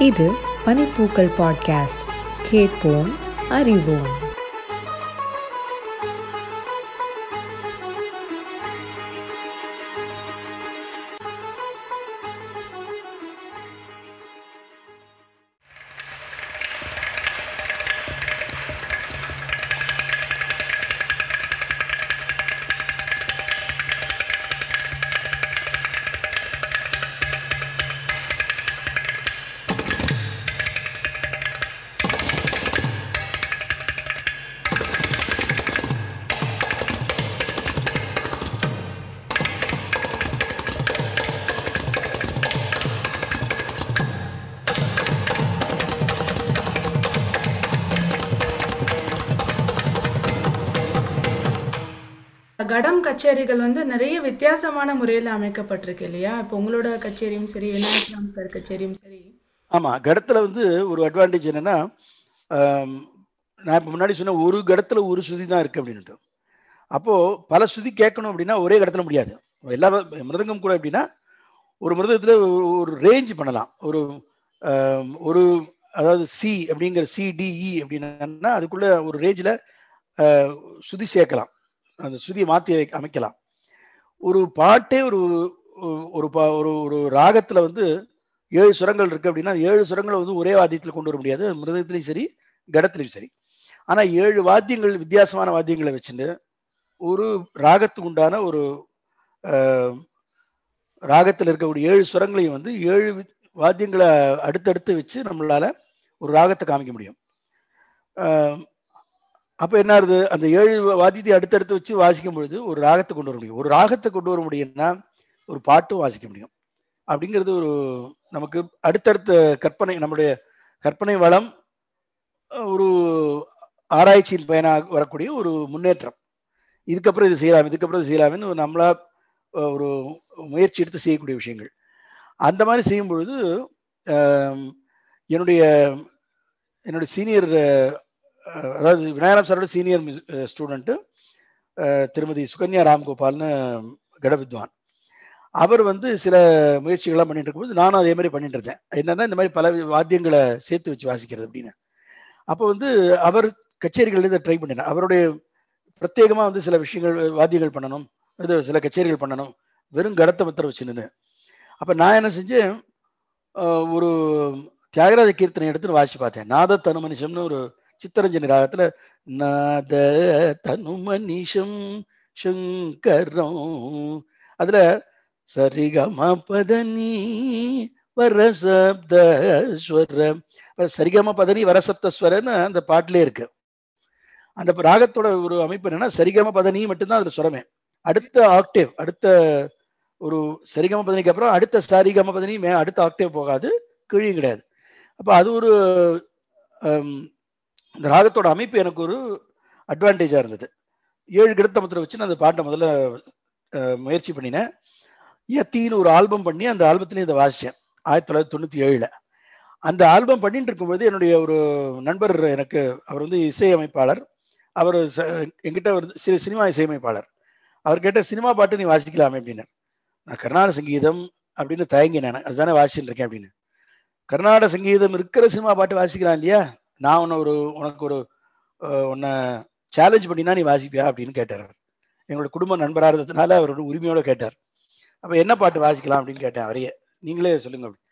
இது பனிப்பூக்கள் பாட்காஸ்ட். கேட்போம் அறிவோம். கச்சேரிகள் வந்து நிறைய வித்தியாசமான முறையில் அமைக்கப்பட்டிருக்கு இல்லையா? இப்போ உங்களோட கச்சேரியும் சரி விநாயகராம் சார் கச்சேரியும் சரி. ஆமா கடத்துல வந்து ஒரு அட்வான்டேஜ் என்னன்னா நான் இப்போ முன்னாடி சொன்ன ஒரு கடத்துல ஒரு சுதி தான் இருக்கு அப்படின்ட்டு அப்போ பல சுதி கேட்கணும் அப்படின்னா ஒரே கடத்துல முடியாது. எல்லா மிருதங்கம் கூட எப்படின்னா ஒரு மிருதத்துல ஒரு- ரேஞ்ச் பண்ணலாம். ஒரு ஒரு அதாவது சி அப்படிங்கிற சிடிஇ e அப்படின்னா அதுக்குள்ள ஒரு ரேஞ்சில் சுதி சேர்க்கலாம். அந்த ஸ்ருதியை மாற்றி அமைக்கலாம். ஒரு பாட்டே ஒரு ஒரு பா- ஒரு ஒரு ராகத்தில் வந்து ஏழு சுரங்கள் இருக்குது அப்படின்னா ஏழு சுரங்களை வந்து ஒரே வாத்தியத்தில் கொண்டு வர முடியாது. மிருதத்துலையும் சரி கடத்துலையும் சரி. ஆனால் ஏழு வாத்தியங்கள் வித்தியாசமான வாத்தியங்களை வச்சுட்டு ஒரு ராகத்துக்கு உண்டான ஒரு ராகத்தில் இருக்கக்கூடிய ஏழு சுரங்களையும் வந்து ஏழு வாத்தியங்களை அடுத்தடுத்து வச்சு நம்மளால ஒரு ராகத்தை காமிக்க முடியும். அப்ப என்ன ஆகுது? அந்த ஏழு வாத்தியத்தை அடுத்தடுத்து வச்சு வாசிக்கும் பொழுது ஒரு ராகத்தை கொண்டு வர முடியும். ஒரு ராகத்தை கொண்டு வர முடியும்னா ஒரு பாட்டும் வாசிக்க முடியும். அப்படிங்கிறது ஒரு நமக்கு அடுத்தடுத்த கற்பனை நம்முடைய கற்பனை வளம் ஒரு ஆராய்ச்சியின் பயனாக வரக்கூடிய ஒரு முன்னேற்றம். இதுக்கப்புறம் இது செய்யலாம் இதுக்கப்புறம் இது செய்யலாம்னு ஒரு நம்மளா ஒரு முயற்சி எடுத்து செய்யக்கூடிய விஷயங்கள். அந்த மாதிரி செய்யும் பொழுது என்னுடைய என்னுடைய சீனியர் அதாவது விநாயகராம் சாரோட சீனியர் ஸ்டூடெண்ட்டு திருமதி சுகன்யா ராம்கோபால்னு கடவித்வான் அவர் வந்து சில முயற்சிகள்லாம் பண்ணிட்டு இருக்கும்போது நானும் அதே மாதிரி பண்ணிட்டு இருந்தேன். என்னன்னா இந்த மாதிரி பல வாத்தியங்களை சேர்த்து வச்சு வாசிக்கிறது அப்படின்னு. அப்போ வந்து அவர் கச்சேரிகள் இதை ட்ரை பண்ணினார். அவருடைய பிரத்யேகமாக வந்து சில விஷயங்கள் வாத்தியங்கள் பண்ணணும். இது சில கச்சேரிகள் பண்ணணும். வெறும் கடத்தை மத்திர வச்சு நின்று அப்போ நான் என்ன செஞ்சேன்? ஒரு தியாகராஜ கீர்த்தனை எடுத்து வாசி பார்த்தேன். நாத தனுமனிஷம்னு ஒரு சித்தரஞ்சனி ராகத்துல நாத தனுமனிஷம் சங்கரம் அதுல சரிகம பதனி வரசப்தஸ்வரம் சரிகம பதனி வரசப்தஸ்வரன்னு அந்த பாட்டிலே இருக்கு. அந்த ராகத்தோட ஒரு அமைப்பு என்னன்னா சரிகம பதனி மட்டும்தான் அதுல சுரமே. அடுத்த ஆக்டேவ் அடுத்த ஒரு சரிகம பதனிக்கு அப்புறம் அடுத்த சரிகம பதனி மே அடுத்த ஆக்டேவ் போகாது கிழியும் கிடையாது. அப்ப அது ஒரு இந்த ராகத்தோட அமைப்பு எனக்கு ஒரு அட்வான்டேஜாக இருந்தது. ஏழு கிடத்தமத்தில் வச்சு நான் அந்த பாட்டை முதல்ல முயற்சி பண்ணினேன். யத்தின்னு ஒரு ஆல்பம் பண்ணி அந்த ஆல்பத்திலையும் இதை வாசித்தேன் ஆயிரத்தி தொள்ளாயிரத்தி தொண்ணூற்றி ஏழில். அந்த ஆல்பம் பண்ணிட்டு இருக்கும்போது என்னுடைய ஒரு நண்பர் எனக்கு அவர் வந்து இசையமைப்பாளர். அவர் ச- என்கிட்ட ஒரு சிறு சினிமா இசையமைப்பாளர். அவர் கேட்ட சினிமா பாட்டு நீ வாசிக்கலாமே அப்படின்னு. நான் கர்நாடக சங்கீதம் அப்படின்னு தயங்கினேன். அதுதானே வாசிச்சுட்டு இருக்கேன் அப்படின்னு. கர்நாடக சங்கீதம் இருக்கிற சினிமா பாட்டு வாசிக்கலாம் இல்லையா? நான் உன்னை ஒரு உனக்கு ஒரு உன்னை சேலஞ்ச் பண்ணினா நீ வாசிப்பியா அப்படின்னு கேட்டார் அவர். எங்களோட குடும்ப நண்பராக இருந்ததுனால அவரோட உரிமையோட கேட்டார். அப்போ என்ன பாட்டு வாசிக்கலாம் அப்படின்னு கேட்டேன் அவரையே நீங்களே சொல்லுங்க அப்படி.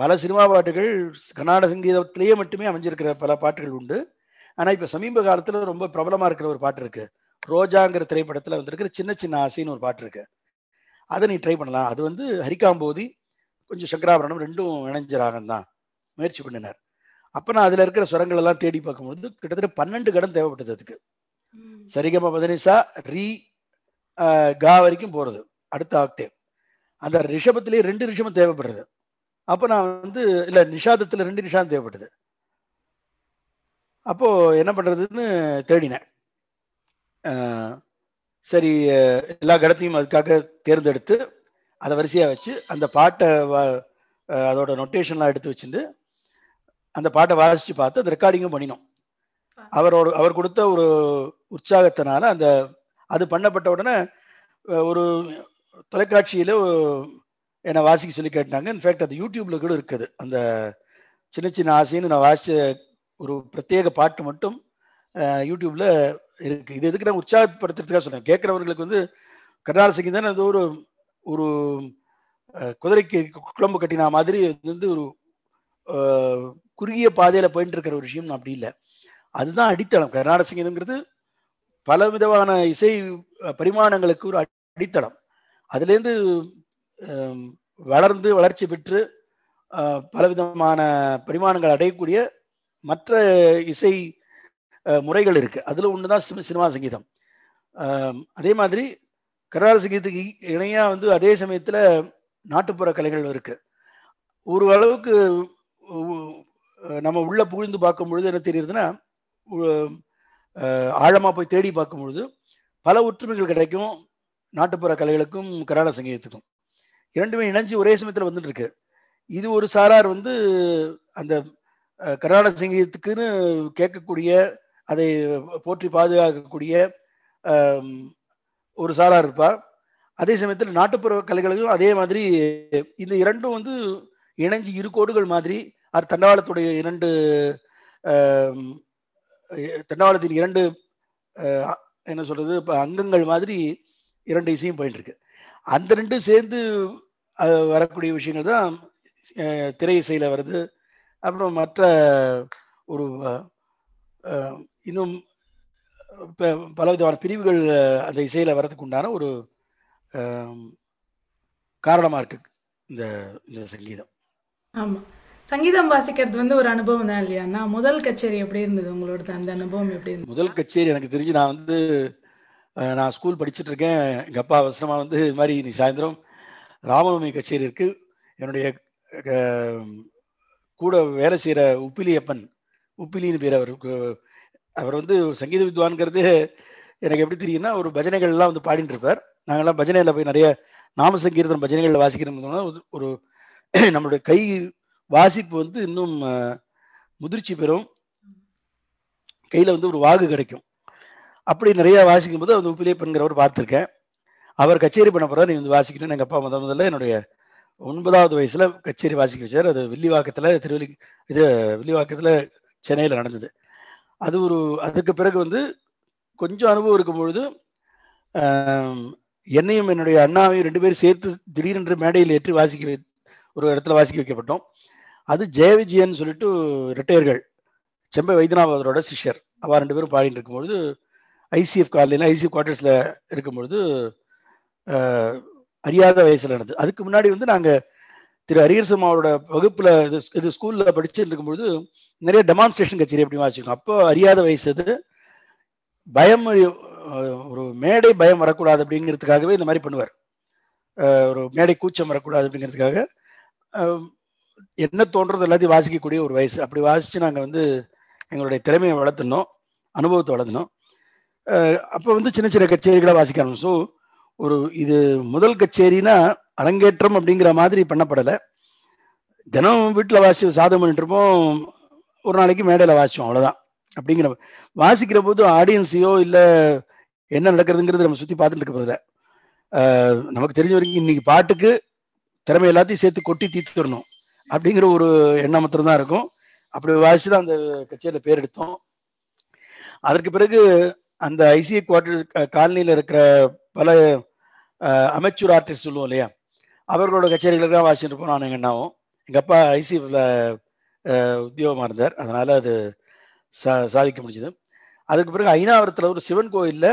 பல சினிமா பாட்டுகள் கர்நாடக சங்கீதத்திலேயே மட்டுமே அமைஞ்சிருக்கிற பல பாட்டுகள் உண்டு. ஆனால் இப்போ சமீப காலத்தில் ரொம்ப பிரபலமாக இருக்கிற ஒரு பாட்டு இருக்கு. ரோஜாங்கிற திரைப்படத்தில் வந்திருக்கிற சின்ன சின்ன ஆசைன்னு ஒரு பாட்டு இருக்கு. அதை நீ ட்ரை பண்ணலாம். அது வந்து ஹரிகாம்போதி கொஞ்சம் சங்கராபரணம் ரெண்டும் இணைஞ்ச ராகம் தான் முயற்சி பண்ணினார். அப்ப நான் அதுல இருக்கிற சுரங்கள் எல்லாம் தேடி பார்க்கும்போது கிட்டத்தட்ட பன்னெண்டு கடம் தேவைப்பட்டது அதுக்கு. சரிகம பதனிசா ரீ கா வரைக்கும் போறது அடுத்த ஆக்டேவ் அந்த ரிஷபத்திலேயே ரெண்டு ரிஷபம் தேவைப்படுறது. அப்ப நான் வந்து இல்ல நிஷாதத்துல ரெண்டு நிஷாதம் தேவைப்பட்டது. அப்போ என்ன பண்றதுன்னு தேடினேன். சரி எல்லா கடத்தையும் அதுக்காக தேர்ந்தெடுத்து அதை வரிசையா வச்சு அந்த பாட்டை அதோட நொட்டேஷன்லாம் எடுத்து வச்சுட்டு அந்த பாட்டை வாசிச்சு பார்த்து அந்த ரெக்கார்டிங்கும் பண்ணினோம். அவரோட அவர் கொடுத்த ஒரு உற்சாகத்தினால அந்த அது பண்ணப்பட்ட உடனே ஒரு தொலைக்காட்சியில என்னை வாசிக்க சொல்லி கேட்டாங்க. இன்ஃபேக்ட் அது யூடியூப்ல கூட இருக்குது. அந்த சின்ன சின்ன ஆசைன்னு நான் வாசிச்ச ஒரு பிரத்யேக பாட்டு மட்டும் அஹ், யூடியூப்ல இருக்கு. இது எதுக்கு நான் உற்சாகப்படுத்துறதுக்காக சொன்னேன். கேட்கிறவர்களுக்கு வந்து கர்நாடக சங்கீதம் அது ஒரு ஒரு குதிரைக்கு குழம்பு கட்டினா மாதிரி இது வந்து ஒரு குறுகிய பாதையில போயிட்டு இருக்கிற ஒரு விஷயம் அப்படி இல்லை. அதுதான் அடித்தளம். கர்நாடக சங்கீதம்ங்கிறது பல விதமான இசை பரிமாணங்களுக்கு ஒரு அடித்தளம். அதுலேருந்து வளர்ந்து வளர்ச்சி பெற்று பலவிதமான பரிமாணங்கள் அடையக்கூடிய மற்ற இசை முறைகள் இருக்கு. அதுல ஒண்ணுதான் சினி- சினிமா சங்கீதம். அதே மாதிரி கர்நாடக சங்கீதத்துக்கு இணையாக இணையா வந்து அதே சமயத்துல நாட்டுப்புற கலைகள் இருக்கு. ஒரு அளவுக்கு நம்ம உள்ள புகுந்து பார்க்கும் பொழுது என்ன தெரியுதுன்னா ஆழமாக போய் தேடி பார்க்கும் பொழுது பல ஒற்றுமைகள் கிடைக்கும் நாட்டுப்புற கலைகளுக்கும் கர்நாடக சங்கீதத்துக்கும். இரண்டுமே இணைஞ்சு ஒரே சமயத்தில் வந்துட்டு இருக்கு இது ஒரு சாரார் வந்து அந்த கர்நாடக சங்கீதத்துக்குன்னு கேட்கக்கூடிய அதை போற்றி பாதுகாக்கக்கூடிய ஒரு சாரார் இருப்பார். அதே சமயத்தில் நாட்டுப்புற கலைகளுக்கும் அதே மாதிரி இந்த இரண்டும் வந்து இணைஞ்சு இரு கோடுகள் மாதிரி அது தண்டவாளத்துடைய இரண்டு தண்டவாளத்தின் இரண்டு என்ன சொல்றது இப்போ அங்கங்கள் மாதிரி இரண்டு இசையும் போயிட்டு இருக்கு அந்த ரெண்டும் சேர்ந்து வரக்கூடிய விஷயங்கள் தான் திரை இசையில வருது. அப்புறம் மற்ற ஒரு இன்னும் பல பலவிதமான பிரிவுகள் அந்த இசையில வர்றதுக்கு உண்டான ஒரு காரணமா இருக்கு இந்த இந்த சங்கீதம். ஆமா. சங்கீதம் வாசிக்கிறது வந்து ஒரு அனுபவம் தான் நான் முதல் கச்சேரி எப்படி இருந்தது உங்களோட அந்த அனுபவம் எப்படி இருந்தது? முதல் கச்சேரி எனக்கு தெரிஞ்சு நான் வந்து நான் ஸ்கூல் படிச்சுட்டு இருக்கேன். எங்கள் அப்பா அவசரமா வந்து இது மாதிரி நீ சாயந்தரம் ராமநவமி கச்சேரி இருக்கு. என்னுடைய கூட வேலை செய்கிற உப்பிலியப்பன் உப்பிலின்னு பேர் அவருக்கு அவர் வந்து சங்கீத வித்வான்கிறது எனக்கு எப்படி தெரியும்னா ஒரு பஜனைகள்லாம் வந்து பாடிட்டு இருப்பார். நாங்கள்லாம் பஜனையில் போய் நிறைய நாம சங்கீர்த்தனம் பஜனைகளில் வாசிக்கிறோம்னா ஒரு நம்மளுடைய கை வாசிப்பு வந்து இன்னும் முதிர்ச்சி பெறும். கையில் வந்து ஒரு வாகு கிடைக்கும். அப்படி நிறையா வாசிக்கும் போது அந்த உப்பிலியப்பன்கிறவர் பார்த்துருக்கேன். அவர் கச்சேரி பண்ண போகிறார் நீ வந்து வாசிக்கணும்னு எங்கள் அப்பா முத முதல்ல என்னுடைய ஒன்பதாவது வயசுல கச்சேரி வாசிக்க வச்சார். அது வில்லிவாக்கத்தில் திருவள்ளி இது வில்லிவாக்கத்தில் சென்னையில் நடந்தது. அது ஒரு அதுக்கு பிறகு வந்து கொஞ்சம் அனுபவம் இருக்கும் பொழுது என்னையும் என்னுடைய அண்ணாவையும் ரெண்டு பேரும் சேர்த்து திடீரென்று மேடையில் ஏற்றி வாசிக்க ஒரு இடத்துல வாசிக்க வைக்கப்பட்டோம். அது ஜெயவிஜயன் சொல்லிட்டு ரிட்டையர்கள் செம்பை வைத்தியநாதரோட சிஷ்யர். அவ ரெண்டு பேரும் பாடிட்டு இருக்கும்பொழுது ஐசிஎஃப் காலையில் ஐசிஎஃப் குவார்டர்ஸில் இருக்கும்பொழுது அறியாத வயசில் நடந்தது. அதுக்கு முன்னாடி வந்து நாங்கள் திரு ஹரிஹரசம் அவரோட வகுப்பில் இது இது ஸ்கூலில் படிச்சுட்டு இருக்கும்பொழுது நிறைய டெமான்ஸ்ட்ரேஷன் கச்சேரி அப்படி வச்சுருக்கோம். அப்போ அறியாத வயசு அது. பயம் ஒரு மேடை பயம் வரக்கூடாது அப்படிங்கிறதுக்காகவே இந்த மாதிரி பண்ணுவார். ஒரு மேடை கூச்சம் வரக்கூடாது அப்படிங்கிறதுக்காக. என்ன தோன்றது எல்லாத்தையும் வாசிக்கக்கூடிய ஒரு வயசு. அப்படி வாசிச்சு நாங்கள் வந்து எங்களுடைய திறமையை வளர்த்துனோம் அனுபவத்தை வளர்த்துனோம். அப்போ வந்து சின்ன சின்ன கச்சேரிகளை வாசிக்க ஆரம்பிச்சோம். ஸோ ஒரு இது முதல் கச்சேரினா அரங்கேற்றம் அப்படிங்கிற மாதிரி பண்ணப்படலை. தினம் வீட்டில் வாசி சாதம் பண்ணிட்டு இருப்போம். ஒரு நாளைக்கு மேடையில் வாசிச்சோம் அவ்வளோதான் அப்படிங்கிற வாசிக்கிற போது ஆடியன்ஸையோ இல்லை என்ன நடக்கிறதுங்கிறது நம்ம சுற்றி பார்த்துட்டு இருக்க நமக்கு தெரிஞ்ச வரைக்கும் இன்னைக்கு பாட்டுக்கு திறமை எல்லாத்தையும் சேர்த்து கொட்டி தீர்த்துடணும். அப்படிங்கிற ஒரு எண்ணம் மாத்திரம் தான் இருக்கும். அப்படி வாசிச்சு தான் அந்த கச்சேரியில் பேர் எடுத்தோம். அதற்கு பிறகு அந்த ஐசிஐ குவார்டர் காலனியில் இருக்கிற பல அமைச்சூர் ஆர்டிஸ்ட் சொல்லுவோம் இல்லையா? அவர்களோட கச்சேரிகளுக்கு தான் வாசிட்டு இருப்போம் நான் எங்கள் அண்ணாவும். எங்கள் அப்பா ஐசிஎஃப்ல உத்தியோகமாக இருந்தார். அதனால் அது சா சாதிக்க முடிஞ்சது. அதுக்கு பிறகு ஐநாவரத்தில் ஒரு சிவன் கோயிலில்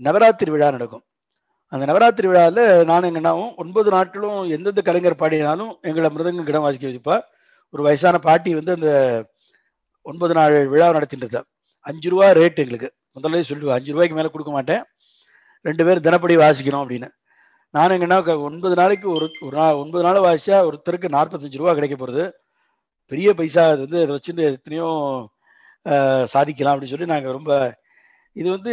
நவராத்திரி விழா நடக்கும். அந்த நவராத்திரி விழாவில் நானும் எங்கன்னாவும் ஒன்பது நாட்களும் எந்தெந்த கலைஞர் பாடினாலும் எங்களை மிருதங்கம் கிடம் வாசிக்க வச்சுப்பா. ஒரு வயசான பாட்டி வந்து அந்த ஒன்பது நாள் விழா நடத்திட்டு அஞ்சு ரூபா ரேட் எங்களுக்கு. முதல்ல சொல்லுவேன் அஞ்சு ரூபாய்க்கு மேலே கொடுக்க மாட்டேன். ரெண்டு பேரும் தினப்படி வாசிக்கணும் அப்படின்னு. நானும் எங்கன்னா ஒன்பது நாளைக்கு ஒரு ஒரு நாள் ஒன்பது நாள் வாசிச்சா ஒருத்தருக்கு நாற்பத்தஞ்சு ரூபா கிடைக்க போகிறது பெரிய பைசா அது வந்து அதை வச்சுட்டு எத்தனையோ சாதிக்கலாம் அப்படின்னு சொல்லி நாங்கள் ரொம்ப இது வந்து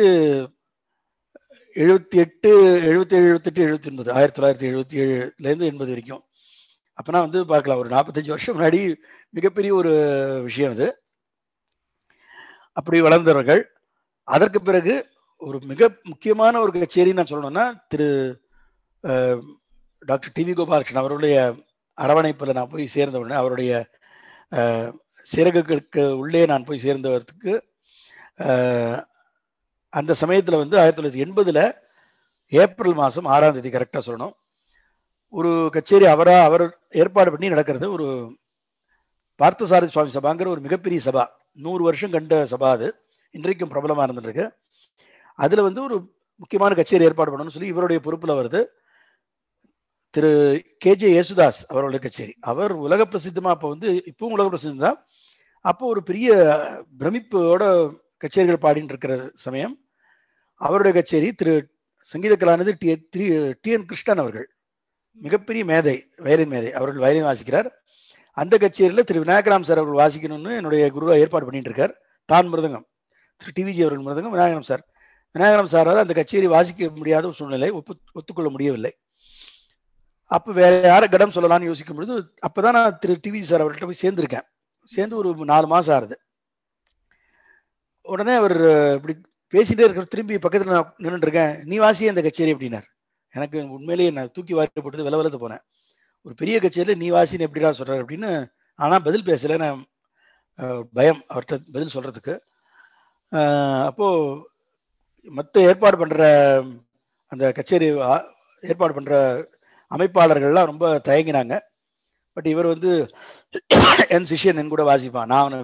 எழுபத்தி எட்டு எழுபத்தி ஏழு எழுபத்தெட்டு எழுபத்தி ஒன்பது. ஆயிரத்தி தொள்ளாயிரத்தி எழுபத்தி ஏழுலேருந்து எண்பது வரைக்கும். அப்போனா வந்து பார்க்கலாம். ஒரு நாற்பத்தஞ்சு வருஷம் முன்னாடி மிகப்பெரிய ஒரு விஷயம் அது. அப்படி வளர்ந்தவர்கள். அதற்கு பிறகு ஒரு மிக முக்கியமான ஒரு கச்சேரி நான் சொல்லணும்னா Thiru doctor T V Gopalakrishnan அவருடைய அரவணைப்பில் நான் போய் சேர்ந்த உடனே அவருடைய சிறகுகளுக்கு உள்ளே நான் போய் சேர்ந்தவர்த்துக்கு அந்த சமயத்தில் வந்து ஆயிரத்தி தொள்ளாயிரத்தி எண்பதில் ஏப்ரல் மாதம் ஆறாம் தேதி கரெக்டாக சொல்லணும். ஒரு கச்சேரி அவராக அவர் ஏற்பாடு பண்ணி நடக்கிறது ஒரு பார்த்தசாரதி சுவாமி சபாங்கிற ஒரு மிகப்பெரிய சபா. நூறு வருஷம் கண்ட சபா அது. இன்றைக்கும் பிரபலமாக இருந்துருக்கு அதில் வந்து ஒரு முக்கியமான கச்சேரி ஏற்பாடு பண்ணணும்னு சொல்லி இவருடைய பொறுப்பில் வருது. திரு கே ஜே யேசுதாஸ் அவருடைய கச்சேரி. அவர் உலக பிரசித்தமாக அப்போ வந்து இப்பவும் உலக பிரசித்தம் தான். அப்போ ஒரு பெரிய பிரமிப்போட கச்சேரிகள் பாடிட்டு இருக்கிற சமயம் அவருடைய கச்சேரி Thiru Sangeetha Kalanidhi T T T N Krishnan அவர்கள். மிகப்பெரிய மேதை வயலின் மேதை. அவர்கள் வயலின் வாசிக்கிறார். அந்த கச்சேரியில் திரு விநாயகராம் சார் அவர்கள் வாசிக்கணும்னு என்னுடைய குருவா ஏற்பாடு பண்ணிட்டு இருக்கார் தான் மிருதங்கம். திரு டிவிஜி அவர்கள் மிருதங்கம் விநாயகராம் சார். விநாயகராம் சாரால் அந்த கச்சேரி வாசிக்க முடியாத ஒரு சூழ்நிலை ஒப்பு ஒத்துக்கொள்ள முடியவில்லை. அப்போ வேற யாரை கடம் சொல்லலாம்னு யோசிக்கும் பொழுது அப்பதான் நான் திரு டிவிஜி சார் அவர்கிட்ட போய் சேர்ந்திருக்கேன். சேர்ந்து ஒரு நாலு மாதம் ஆறுது. உடனே அவர் இப்படி பேசிட்டே இருக்கிற திரும்பி பக்கத்தில் நான் நின்றுட்டு இருக்கேன். நீ வாசியே அந்த கச்சேரி அப்படின்னார். எனக்கு உண்மையிலேயே நான் தூக்கி வாரிப்பட்டு வில விலத்து போனேன். ஒரு பெரிய கச்சேரியில் நீ வாசின்னு எப்படிடா சொல்கிறார் அப்படின்னு ஆனால் பதில் பேசலை நான் பயம் அவர்கிட்ட பதில் சொல்கிறதுக்கு அப்போது மற்ற ஏற்பாடு பண்ணுற அந்த கச்சேரி ஏற்பாடு பண்ணுற அமைப்பாளர்கள்லாம் ரொம்ப தயங்கினாங்க. பட் இவர் வந்து என் சிஷ்யன் என் கூட வாசிப்பான். நான் அவனை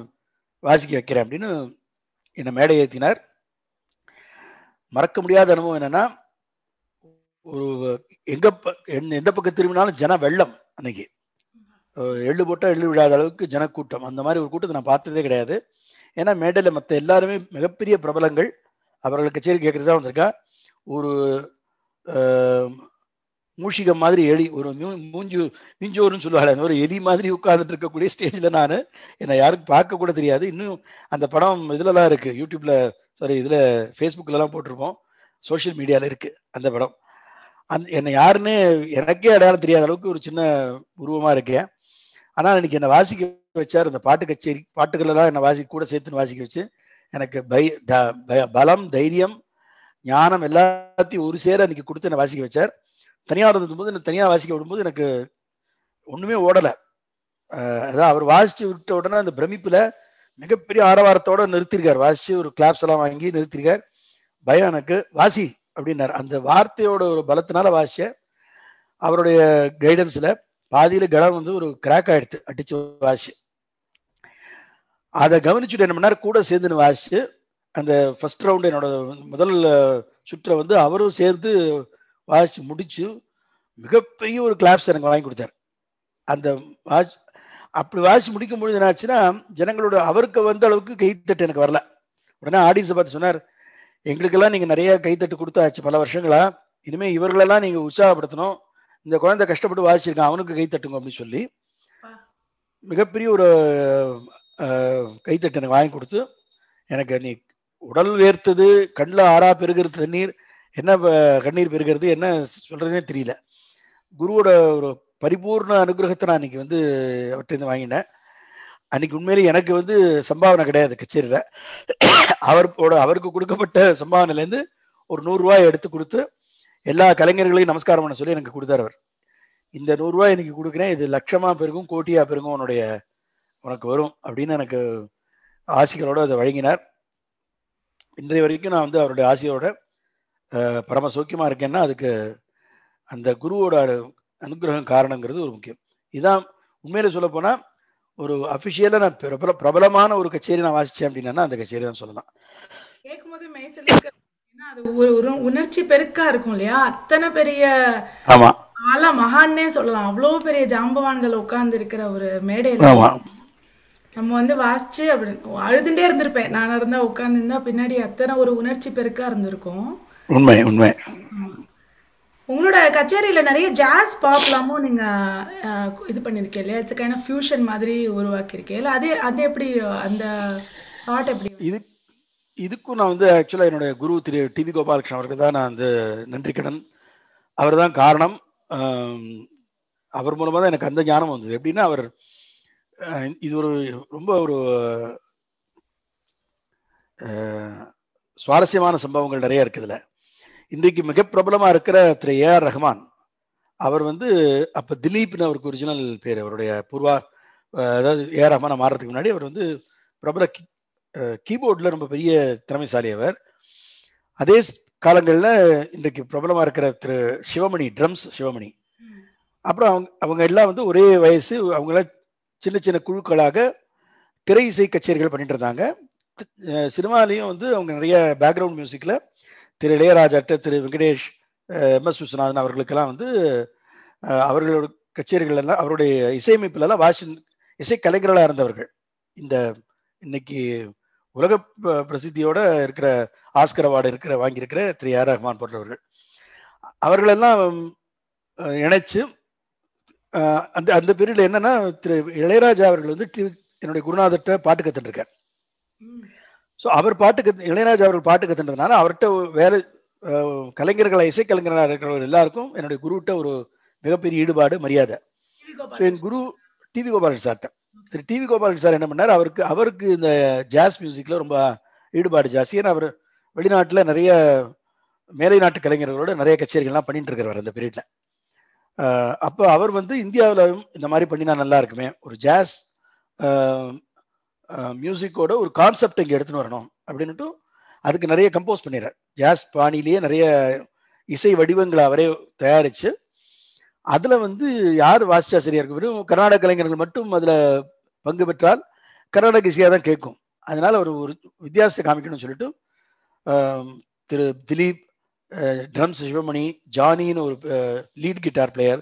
வாசிக்க வைக்கிறேன் அப்படின்னு என்னை மேடை ஏற்றினார் மறக்க முடியாத அனுபவம் என்னன்னா ஒரு எங்க எந்த பக்கம் திரும்பினாலும் ஜன வெள்ளம் அன்னைக்கு. எள்ளு போட்டால் எள்ளு விழாத அளவுக்கு ஜனக்கூட்டம். அந்த மாதிரி ஒரு கூட்டத்தை நான் பார்த்ததே கிடையாது. ஏன்னா மேடையில் மற்ற எல்லாருமே மிகப்பெரிய பிரபலங்கள். அவர்கள் கச்சேரி கேட்கறதா வந்திருக்கா. ஒரு மூஷிகம் மாதிரி எலி ஒரு மூ- மூஞ்சு மிஞ்சோருன்னு சொல்லுவாள் அந்த ஒரு எலி மாதிரி உட்கார்ந்துட்டு இருக்கக்கூடிய ஸ்டேஜில் நான் என்னை யாருக்கும் பார்க்க கூட தெரியாது. இன்னும் அந்த படம் இதுலலாம் இருக்குது யூடியூப்பில் சாரி இதில் ஃபேஸ்புக்கிலலாம் போட்டிருப்போம். சோஷியல் மீடியாவில் இருக்குது அந்த படம். அந் என்னை யாருன்னு எனக்கே அடையாளம் தெரியாத அளவுக்கு ஒரு சின்ன உருவமாக இருக்கேன் ஆனால் இன்னைக்கு என்னை வாசிக்க வச்சார் அந்த பாட்டு கச்சேரி பாட்டுகளெல்லாம் என்னை வாசி கூட சேர்த்துன்னு வாசிக்க வச்சு எனக்கு பை த- பலம் தைரியம் ஞானம் எல்லாத்தையும் ஒரு சேர அன்னைக்கு கொடுத்து என்னை வாசிக்க வச்சார். தனியா போது என்னை தனியாக வாசிக்க விடும்போது எனக்கு ஒன்றுமே ஓடலை. அதான் அவர் வாசித்து விட்ட உடனே அந்த பிரமிப்பில் மிகப்பெரிய ஆரவாரத்தோட நிறுத்திருக்கார் வாசிச்சு ஒரு கிளாப்ஸ் எல்லாம் வாங்கி நிறுத்திருக்கார் பயம் எனக்கு வாசி அப்படின்னாரு. அந்த வார்த்தையோட ஒரு பலத்தினால வாசிய அவருடைய கைடன்ஸ்ல பாதியில கடம் வந்து ஒரு கிராக் ஆயிடுத்து அடிச்சு வாசி. அதை கவனிச்சுட்டு என்ன பண்ணார்? கூட சேர்ந்து வாசிச்சு அந்த ஃபர்ஸ்ட் ரவுண்ட் என்னோட முதல் சுற்றை வந்து அவரும் சேர்ந்து வாசிச்சு முடிச்சு மிகப்பெரிய ஒரு கிளாப்ஸ் எனக்கு வாங்கி கொடுத்தாரு. அந்த வாஷ் அப்படி வாசிச்சு முடிக்கும் பொழுது என்ன ஆச்சுன்னா ஜனங்களோட அவருக்கு வந்த அளவுக்கு கைத்தட்டு எனக்கு வரல. உடனே ஆடியன்ஸை பார்த்து சொன்னார் எங்களுக்கெல்லாம் நீங்க நிறைய கைத்தட்டு கொடுத்தாச்சு பல வருஷங்களா. இனிமே இவர்களெல்லாம் நீங்க உற்சாகப்படுத்தணும். இந்த குழந்தை கஷ்டப்பட்டு வாசிச்சிருக்கான் அவனுக்கு கைத்தட்டுங்க அப்படின்னு சொல்லி மிகப்பெரிய ஒரு கைத்தட்டு எனக்கு வாங்கி கொடுத்து எனக்கு நீ உடல் வேர்த்தது கண்ணில் ஆறா பெருகிறது தண்ணீர் என்ன கண்ணீர் பெருகிறது என்ன சொல்றதுனே தெரியல. குருவோட ஒரு பரிபூர்ண அனுகிரகத்தை நான் அன்னைக்கு வந்து அவர்கிட்ட வாங்கினேன். அன்னைக்கு உண்மையிலே எனக்கு வந்து சம்பாவனை கிடையாது கச்சேரியில். அவரோட அவருக்கு கொடுக்கப்பட்ட சம்பாவனையிலேருந்து ஒரு நூறுரூவாய் எடுத்து கொடுத்து எல்லா கலைஞர்களையும் நமஸ்காரம் பண்ண சொல்லி எனக்கு கொடுத்தார் அவர். இந்த நூறுரூவா எனக்கு கொடுக்குறேன். இது லட்சமாக பெருகும் கோட்டியாக பெருகும் உன்னுடைய உனக்கு வரும் அப்படின்னு எனக்கு ஆசிகளோடு அதை வழங்கினார். இன்றைய வரைக்கும் நான் வந்து அவருடைய ஆசையோட பரம சௌக்கியமாக இருக்கேன்னா அதுக்கு அந்த குருவோட அனுகிரகம் காரணங்கிறது ஒரு முக்கியம். இதான் உண்மையில சொல்ல போனா ஒரு அபிஷியலா நான் பிரபல பிரபலமான ஒரு கச்சேரி நான் வாசிச்சேன் அப்படின்னா அந்த கச்சேரி தான் சொல்லலாம். கேட்கும்போது மெய்சிலிருக்க அது ஒரு உணர்ச்சி பெருக்கா இருக்கும் இல்லையா? அத்தனை பெரிய ஆமா. ஆளா மகான்னே சொல்லலாம். அவ்வளோ பெரிய ஜாம்பவான்கள் உட்கார்ந்து இருக்கிற ஒரு மேடையில நம்ம வந்து வாசிச்சு அப்படி அழுதுண்டே இருந்திருப்பேன். நான் இருந்தா உட்கார்ந்துருந்தா பின்னாடி அத்தனை ஒரு உணர்ச்சி பெருக்கா இருந்திருக்கும். உண்மை உண்மை. உங்களோட கச்சேரியில் நிறைய ஜாஸ் பாப்லாமும் நீங்கள் இது பண்ணியிருக்கீங்க இல்லையா? இட்ஸ் கைண்ட் ஆஃப் ஃபியூஷன் மாதிரி இல்லை அதே அது எப்படி அந்த தாட் எப்படி? இது இதுக்கும் நான் வந்து ஆக்சுவலாக என்னுடைய குரு திரு டிவி கோபாலகிருஷ்ணன் அவருக்கு தான் நான் வந்து நன்றி கடன். அவர் தான் காரணம். அவர் மூலமாக தான் எனக்கு அந்த ஞானம் வந்தது. எப்படின்னா அவர் இது ஒரு ரொம்ப ஒரு சுவாரஸ்யமான சம்பவங்கள் நிறைய இருக்குது இன்றைக்கு மிக பிரபலமா இருக்கிற திரு ஏ ஆர் ரஹ்மான். அவர் வந்து அப்ப திலீப்னு அவருக்கு ஒரிஜினல் பேர். அவருடைய பூர்வா அதாவது ஏஆர் ரஹ்மானா மாறுறதுக்கு முன்னாடி அவர் வந்து பிரபல கீபோர்டில் ரொம்ப பெரிய திறமைசாலி அவர். அதே காலங்களில் இன்றைக்கு பிரபலமாக இருக்கிற திரு சிவமணி ட்ரம்ஸ் சிவமணி. அப்புறம் அவங்க அவங்க எல்லாம் வந்து ஒரே வயசு அவங்கள சின்ன சின்ன குழுக்களாக திரை இசை கச்சேரிகள் பண்ணிட்டு இருந்தாங்க. சினிமாலையும் வந்து அவங்க நிறைய பேக்ரவுண்ட் மியூசிக்கில் திரு இளையராஜாட்ட திரு வெங்கடேஷ் எம் எஸ் விஸ்வநாதன் அவர்களுக்கெல்லாம் வந்து அவர்களோட கச்சேரிகள் எல்லாம் அவருடைய இசையமைப்புலலாம் வாஷிங் இசை கலைஞர்களாக இருந்தவர்கள். இந்த இன்னைக்கு உலக பிரசித்தியோட இருக்கிற ஆஸ்கர் அவார்டு இருக்கிற வாங்கியிருக்கிற திரு ஆர் ரஹ்மான் போன்றவர்கள். அவர்களெல்லாம் இணைச்சு அந்த அந்த பீரியட்ல என்னன்னா திரு இளையராஜா அவர்கள் வந்து என்னுடைய குருநாதர்கிட்ட பாட்டு கத்துட்டு ஸோ அவர் பாட்டு கத்து இளையராஜா அவர்கள் பாட்டு கத்துனதுனால அவர்கிட்ட வேலை கலைஞர்களை இசைக்கலைஞர்களாக இருக்கிறவர் எல்லாருக்கும் என்னுடைய குருவிட்ட ஒரு மிகப்பெரிய ஈடுபாடு மரியாதை. ஸோ என் குரு டிவி கோபாலன் சார்ட்ட. திரு டிவி கோபாலன் சார் என்ன பண்ணார்? அவருக்கு அவருக்கு இந்த ஜாஸ் மியூசிக்கில் ரொம்ப ஈடுபாடு ஜாஸ்தி. ஏன்னா அவர் வெளிநாட்டில் நிறைய மேலை நாட்டு கலைஞர்களோட நிறைய கச்சேரிகள்லாம் பண்ணிட்டு இருக்கிறவர் அந்த பீரியட்ல. அப்போ அவர் வந்து இந்தியாவில் இந்த மாதிரி பண்ணினா நல்லா இருக்குமே. ஒரு ஜாஸ் மியூசிக்கோட ஒரு கான்செப்ட் இங்கே எடுத்துன்னு வரணும் அப்படின்னுட்டு அதுக்கு நிறைய கம்போஸ் பண்ணிடுறார். ஜாஸ் பாணியிலேயே நிறைய இசை வடிவங்களை அவரே தயாரித்து அதில் வந்து யார் வாசியாசிரியர் இருக்கும் வெறும் கர்நாடக கலைஞர்கள் மட்டும் அதில் பங்கு பெற்றால் கர்நாடக இசையாக தான் கேட்கும். அதனால் அவர் ஒரு வித்தியாசத்தை காமிக்கணும்னு சொல்லிட்டு திரு திலீப் ட்ரம்ஸ் சிவமணி ஜானின்னு ஒரு லீட் கிட்டார் பிளேயர்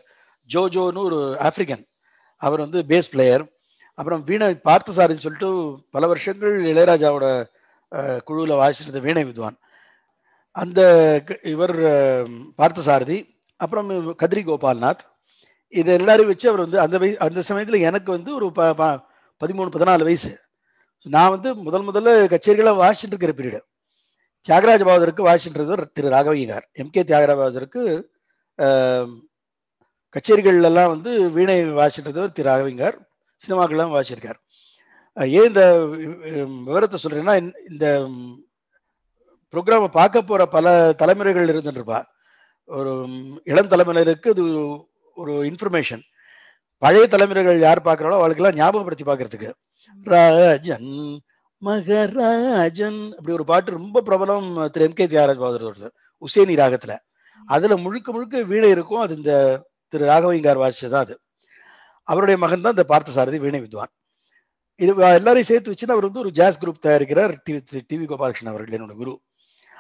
ஜோஜோன்னு ஒரு ஆப்பிரிக்கன் அவர் வந்து பேஸ் பிளேயர் அப்புறம் வீணை பார்த்தசாரின்னு சொல்லிட்டு பல வருஷங்கள் இளையராஜாவோட குழுவில் வாசிச்சிருந்த வீணை வித்வான். அந்த க- இவர் பார்த்த பார்த்தசாரதி அப்புறம் கதிரி கோபால்நாத். இது எல்லாரையும் வச்சு அவர் வந்து அந்த வயசு அந்த சமயத்தில் எனக்கு வந்து ஒரு ப- ப- பதிமூணு பதினாலு வயசு. நான் வந்து முதல் முதல்ல கச்சேரிகளை வாசிச்சுட்டு இருக்கிற பீரியடு. தியாகராஜ பாவதருக்கு வாசிச்சுட்டு திரு ராகவியார் எம் கே தியாகராஜருக்கு கச்சேரிகள் எல்லாம் வந்து வீணை வாசிச்சுட்டு திரு ராகவிங்கார் சினிமாக்கள்லாம் வாசிச்சிருக்கார். ஏன் இந்த விவரத்தை சொல்றேன்னா இந்த- ப்ரோக்ராமை பார்க்க போற பல தலைமுறைகள் இருந்துருப்பா ஒரு இளம் தலைமுறையினருக்கு இது ஒரு- இன்ஃபர்மேஷன் பழைய தலைமுறைகள் யார் பார்க்கறாங்களோ அவளுக்கெல்லாம் ஞாபகப்படுத்தி பார்க்கறதுக்கு. ராஜன் மகராஜன் அப்படி ஒரு பாட்டு ரொம்ப பிரபலம் திரு எம் கே தியாகராஜ் பாதரோட உசேனி ராகத்துல. அதுல முழுக்க முழுக்க வீணை இருக்கும். அது இந்த திரு ராகவிங்கார் வாசிச்சதான் அது. அவருடைய மகன் தான் இந்த பார்த்தசாரதி வீணை வித்வான். இது எல்லாரையும் சேர்த்து வச்சுன்னா அவர் வந்து ஒரு jazz group தயாரிக்கிறார் T V Thiru T V Gopalakrishnan அவர்கள் என்னோட குரு.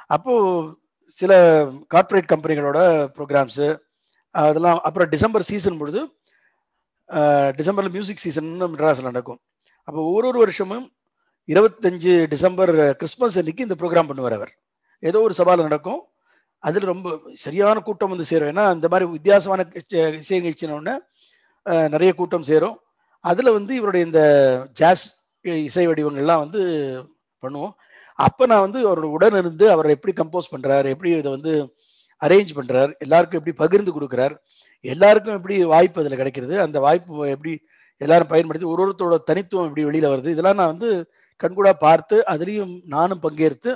அப்போ சில கார்ப்பரேட் கம்பெனிகளோட ப்ரோக்ராம்ஸு அதெல்லாம் அப்புறம் டிசம்பர் சீசன் பொழுது டிசம்பரில் மியூசிக் சீசன் மெட்ராஸில் நடக்கும். அப்போ ஒரு ஒரு வருஷமும் இருபத்தஞ்சு டிசம்பர் கிறிஸ்மஸ் அன்னைக்கு இந்த ப்ரோக்ராம் பண்ணுவார் அவர். ஏதோ ஒரு சவால் நடக்கும். அதில் ரொம்ப சரியான கூட்டம் வந்து சேரும். ஏன்னா இந்த மாதிரி வித்தியாசமான இசை- நிகழ்ச்சினோடனே நிறைய கூட்டம் சேரும். அதில் வந்து இவருடைய இந்த ஜாஸ் இசை வடிவங்கள்லாம் வந்து பண்ணுவோம். அப்போ நான் வந்து அவரோட உடன் இருந்து அவர் எப்படி கம்போஸ் பண்ணுறாரு எப்படி இதை வந்து அரேஞ்ச் பண்ணுறார் எல்லாருக்கும் எப்படி பகிர்ந்து கொடுக்குறார் எல்லாருக்கும் எப்படி வாய்ப்பு அதில் கிடைக்கிறது அந்த வாய்ப்பு எப்படி எல்லாரும் பயன்படுத்தி ஒரு ஒருத்தரோட தனித்துவம் எப்படி வெளியில் வருது இதெல்லாம் நான் வந்து கண்கூடாக பார்த்து அதுலேயும் நானும் பங்கேற்று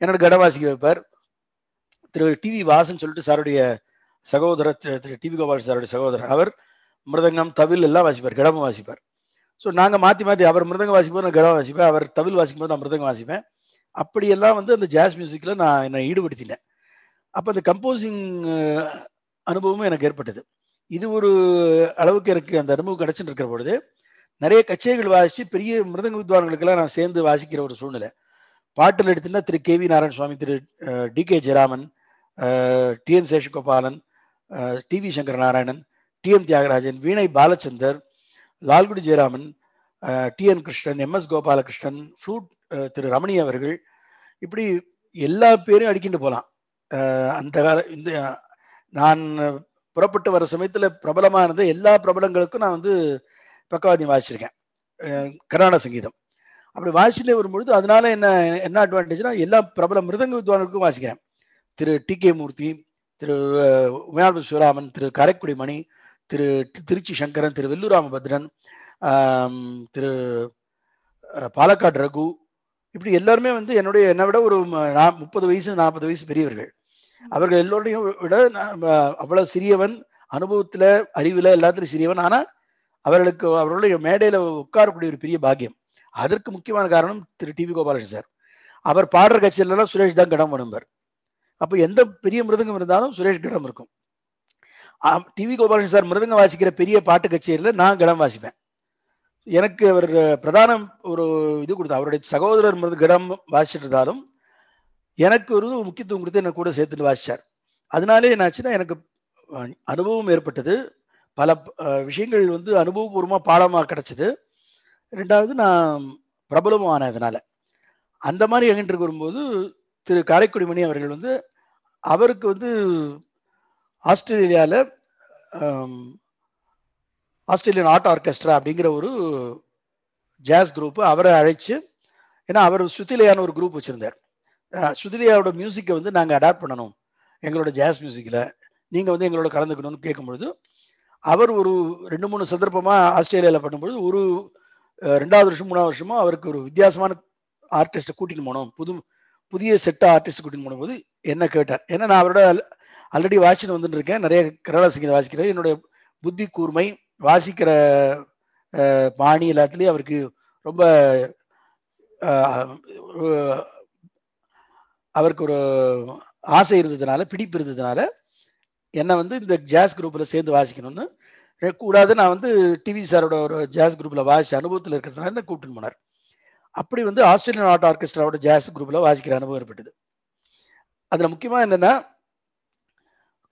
என்னோட கடவாசிக்கு வைப்பார். திரு டிவி வாசன் சொல்லிட்டு சாருடைய சகோதரர் திரு டிவி கோபால் சாருடைய சகோதரர் அவர் மிருதங்கம் தவில் எல்லாம் வாசிப்பார் கிடமும் வாசிப்பார். ஸோ நாங்கள் மாற்றி மாற்றி அவர் மிருதங்கம் வாசிக்கும்போது நான் கிடம் வாசிப்பேன். அவர் தவில் வாசிக்கும்போது நான் மிருதங்கம் வாசிப்பேன். அப்படியெல்லாம் வந்து அந்த ஜாஸ் மியூசிக்கில் நான் என்னை ஈடுபடுத்தினேன் அப்போ அந்த கம்போசிங் அனுபவமும் எனக்கு ஏற்பட்டது. இது ஒரு அளவுக்கு எனக்கு அந்த அனுபவம் கிடைச்சிட்டு இருக்கிற பொழுது நிறைய கச்சேரிகள் வாசித்து பெரிய மிருதங்க வித்வான்களுக்கெல்லாம் நான் சேர்ந்து வாசிக்கிற ஒரு சூழ்நிலை. பாட்டில் எடுத்தீங்கன்னா Thiru K V Narayana Swami Thiru T K Jayaraman T N Seshagopalan T V Sankara Narayanan T M Thiagarajan Veena Balachander Lalgudi Jayaraman T N Krishnan M S Gopalakrishnan flute Thiru Ramani அவர்கள். இப்படி எல்லா பேரையும் அடிக்கிட்டு போகலாம் அந்த கால இந்த நான் புறப்பட்டு வர சமயத்தில் பிரபலமாக இருந்த எல்லா பிரபலங்களுக்கும் நான் வந்து பக்கவாதியம் வாசிச்சிருக்கேன். கர்நாடக சங்கீதம். அப்படி வாசிச்சுட்டு வரும்பொழுது அதனால என்ன என்ன அட்வான்டேஜ்னா எல்லா பிரபல மிருதங்க வித்வான்களுக்கும் வாசிக்கிறேன். திரு டி கே மூர்த்தி திரு அஹ், சிவராமன் திரு காரைக்குடி மணி திரு திருச்சி சங்கரன் திரு வெல்லூராமபத்ரன் திரு பாலக்காடு ரகு இப்படி எல்லாருமே வந்து என்னுடைய என்னை விட ஒரு முப்பது வயசு நாற்பது வயசு பெரியவர்கள். அவர்கள் எல்லோரையும் விட நான் அவ்வளவு சிறியவன் அனுபவத்துல அறிவுல எல்லாத்துலயும் சிறியவன். ஆனா அவர்களுக்கு அவர்களுடைய மேடையில உட்காரக்கூடிய ஒரு பெரிய பாக்கியம். அதற்கு முக்கியமான காரணம் Thiru T V Gopalakrishnan sir. அவர் பாடுற கட்சியிலலாம் சுரேஷ் தான் கடம் பண்ணுவார் அப்போ எந்த பெரிய மிருதங்கம் இருந்தாலும் சுரேஷ் கடம் இருக்கும். டிவி கோபாலகிருஷ்ணன் சார் மிருதங்க வாசிக்கிற பெரிய பாட்டு கச்சேரியில் நான் கிடம் வாசிப்பேன். எனக்கு அவர் பிரதானம் ஒரு இது கொடுத்தா அவருடைய சகோதரர் மிருது கிடம் வாசிட்டு இருந்தாலும் எனக்கு ஒரு முக்கியத்துவம் கொடுத்து என்ன கூட சேர்த்துட்டு வாசிச்சார். அதனாலே என்னாச்சுன்னா எனக்கு அனுபவம் ஏற்பட்டது. பல விஷயங்கள் வந்து அனுபவபூர்வமாக பாடமாக கிடைச்சது. ரெண்டாவது நான் பிரபலமும் ஆனேன் அதனால அந்த மாதிரி எங்கிட்டு வரும்போது திரு காரைக்குடி மணி அவர்கள் வந்து அவருக்கு வந்து ஆஸ்திரேலியாவில் ஆஸ்திரேலியன் ஆர்ட் ஆர்கெஸ்ட்ரா அப்படிங்கிற ஒரு ஜாஸ் குரூப்பு அவரை அழைச்சு ஏன்னா அவர் சுத்திலையான ஒரு குரூப் வச்சுருந்தார். அஹ் சுதிலியாவோட மியூசிக்கை வந்து நாங்கள் அடாப்ட் பண்ணணும். எங்களோட ஜாஸ் மியூசிக்கில் நீங்கள் வந்து எங்களோட கலந்துக்கணும்னு கேட்கும்பொழுது அவர் ஒரு ரெண்டு மூணு சந்தர்ப்பமாக ஆஸ்திரேலியாவில் பண்ணும்பொழுது ஒரு ரெண்டாவது வருஷம் மூணாவது வருஷமும் அவருக்கு ஒரு வித்தியாசமான ஆர்டிஸ்ட்டை கூட்டின்னு போனோம். புது புதிய செட்ட ஆர்டிஸ்ட் கூட்டின்னு போனபோது என்ன கேட்டார்? ஏன்னா நான் அவரோட ஆல்ரெடி வாசின்னு வந்துட்டு இருக்கேன் நிறைய கரடா சங்கீதம் வாசிக்கிறேன் என்னுடைய புத்தி கூர்மை வாசிக்கிற பாணி எல்லாத்துலேயும் அவருக்கு ரொம்ப அவருக்கு ஒரு ஆசை இருந்ததுனால பிடிப்பு இருந்ததுனால என்னை வந்து இந்த ஜாஸ் குரூப்பில் சேர்ந்து வாசிக்கணும்னு கூடாது. நான் வந்து டிவி சாரோட ஒரு ஜாஸ் குரூப்பில் வாசிச்ச அனுபவத்தில் இருக்கிறதுனால கூப்பிட்டு போனார். அப்படி வந்து ஆஸ்திரேலியன் ஆர்ட் ஆர்கெஸ்ட்ராவோட ஜாஸ் குரூப்பில் வாசிக்கிற அனுபவம் ஏற்பட்டது. அதில் முக்கியமாக என்னென்னா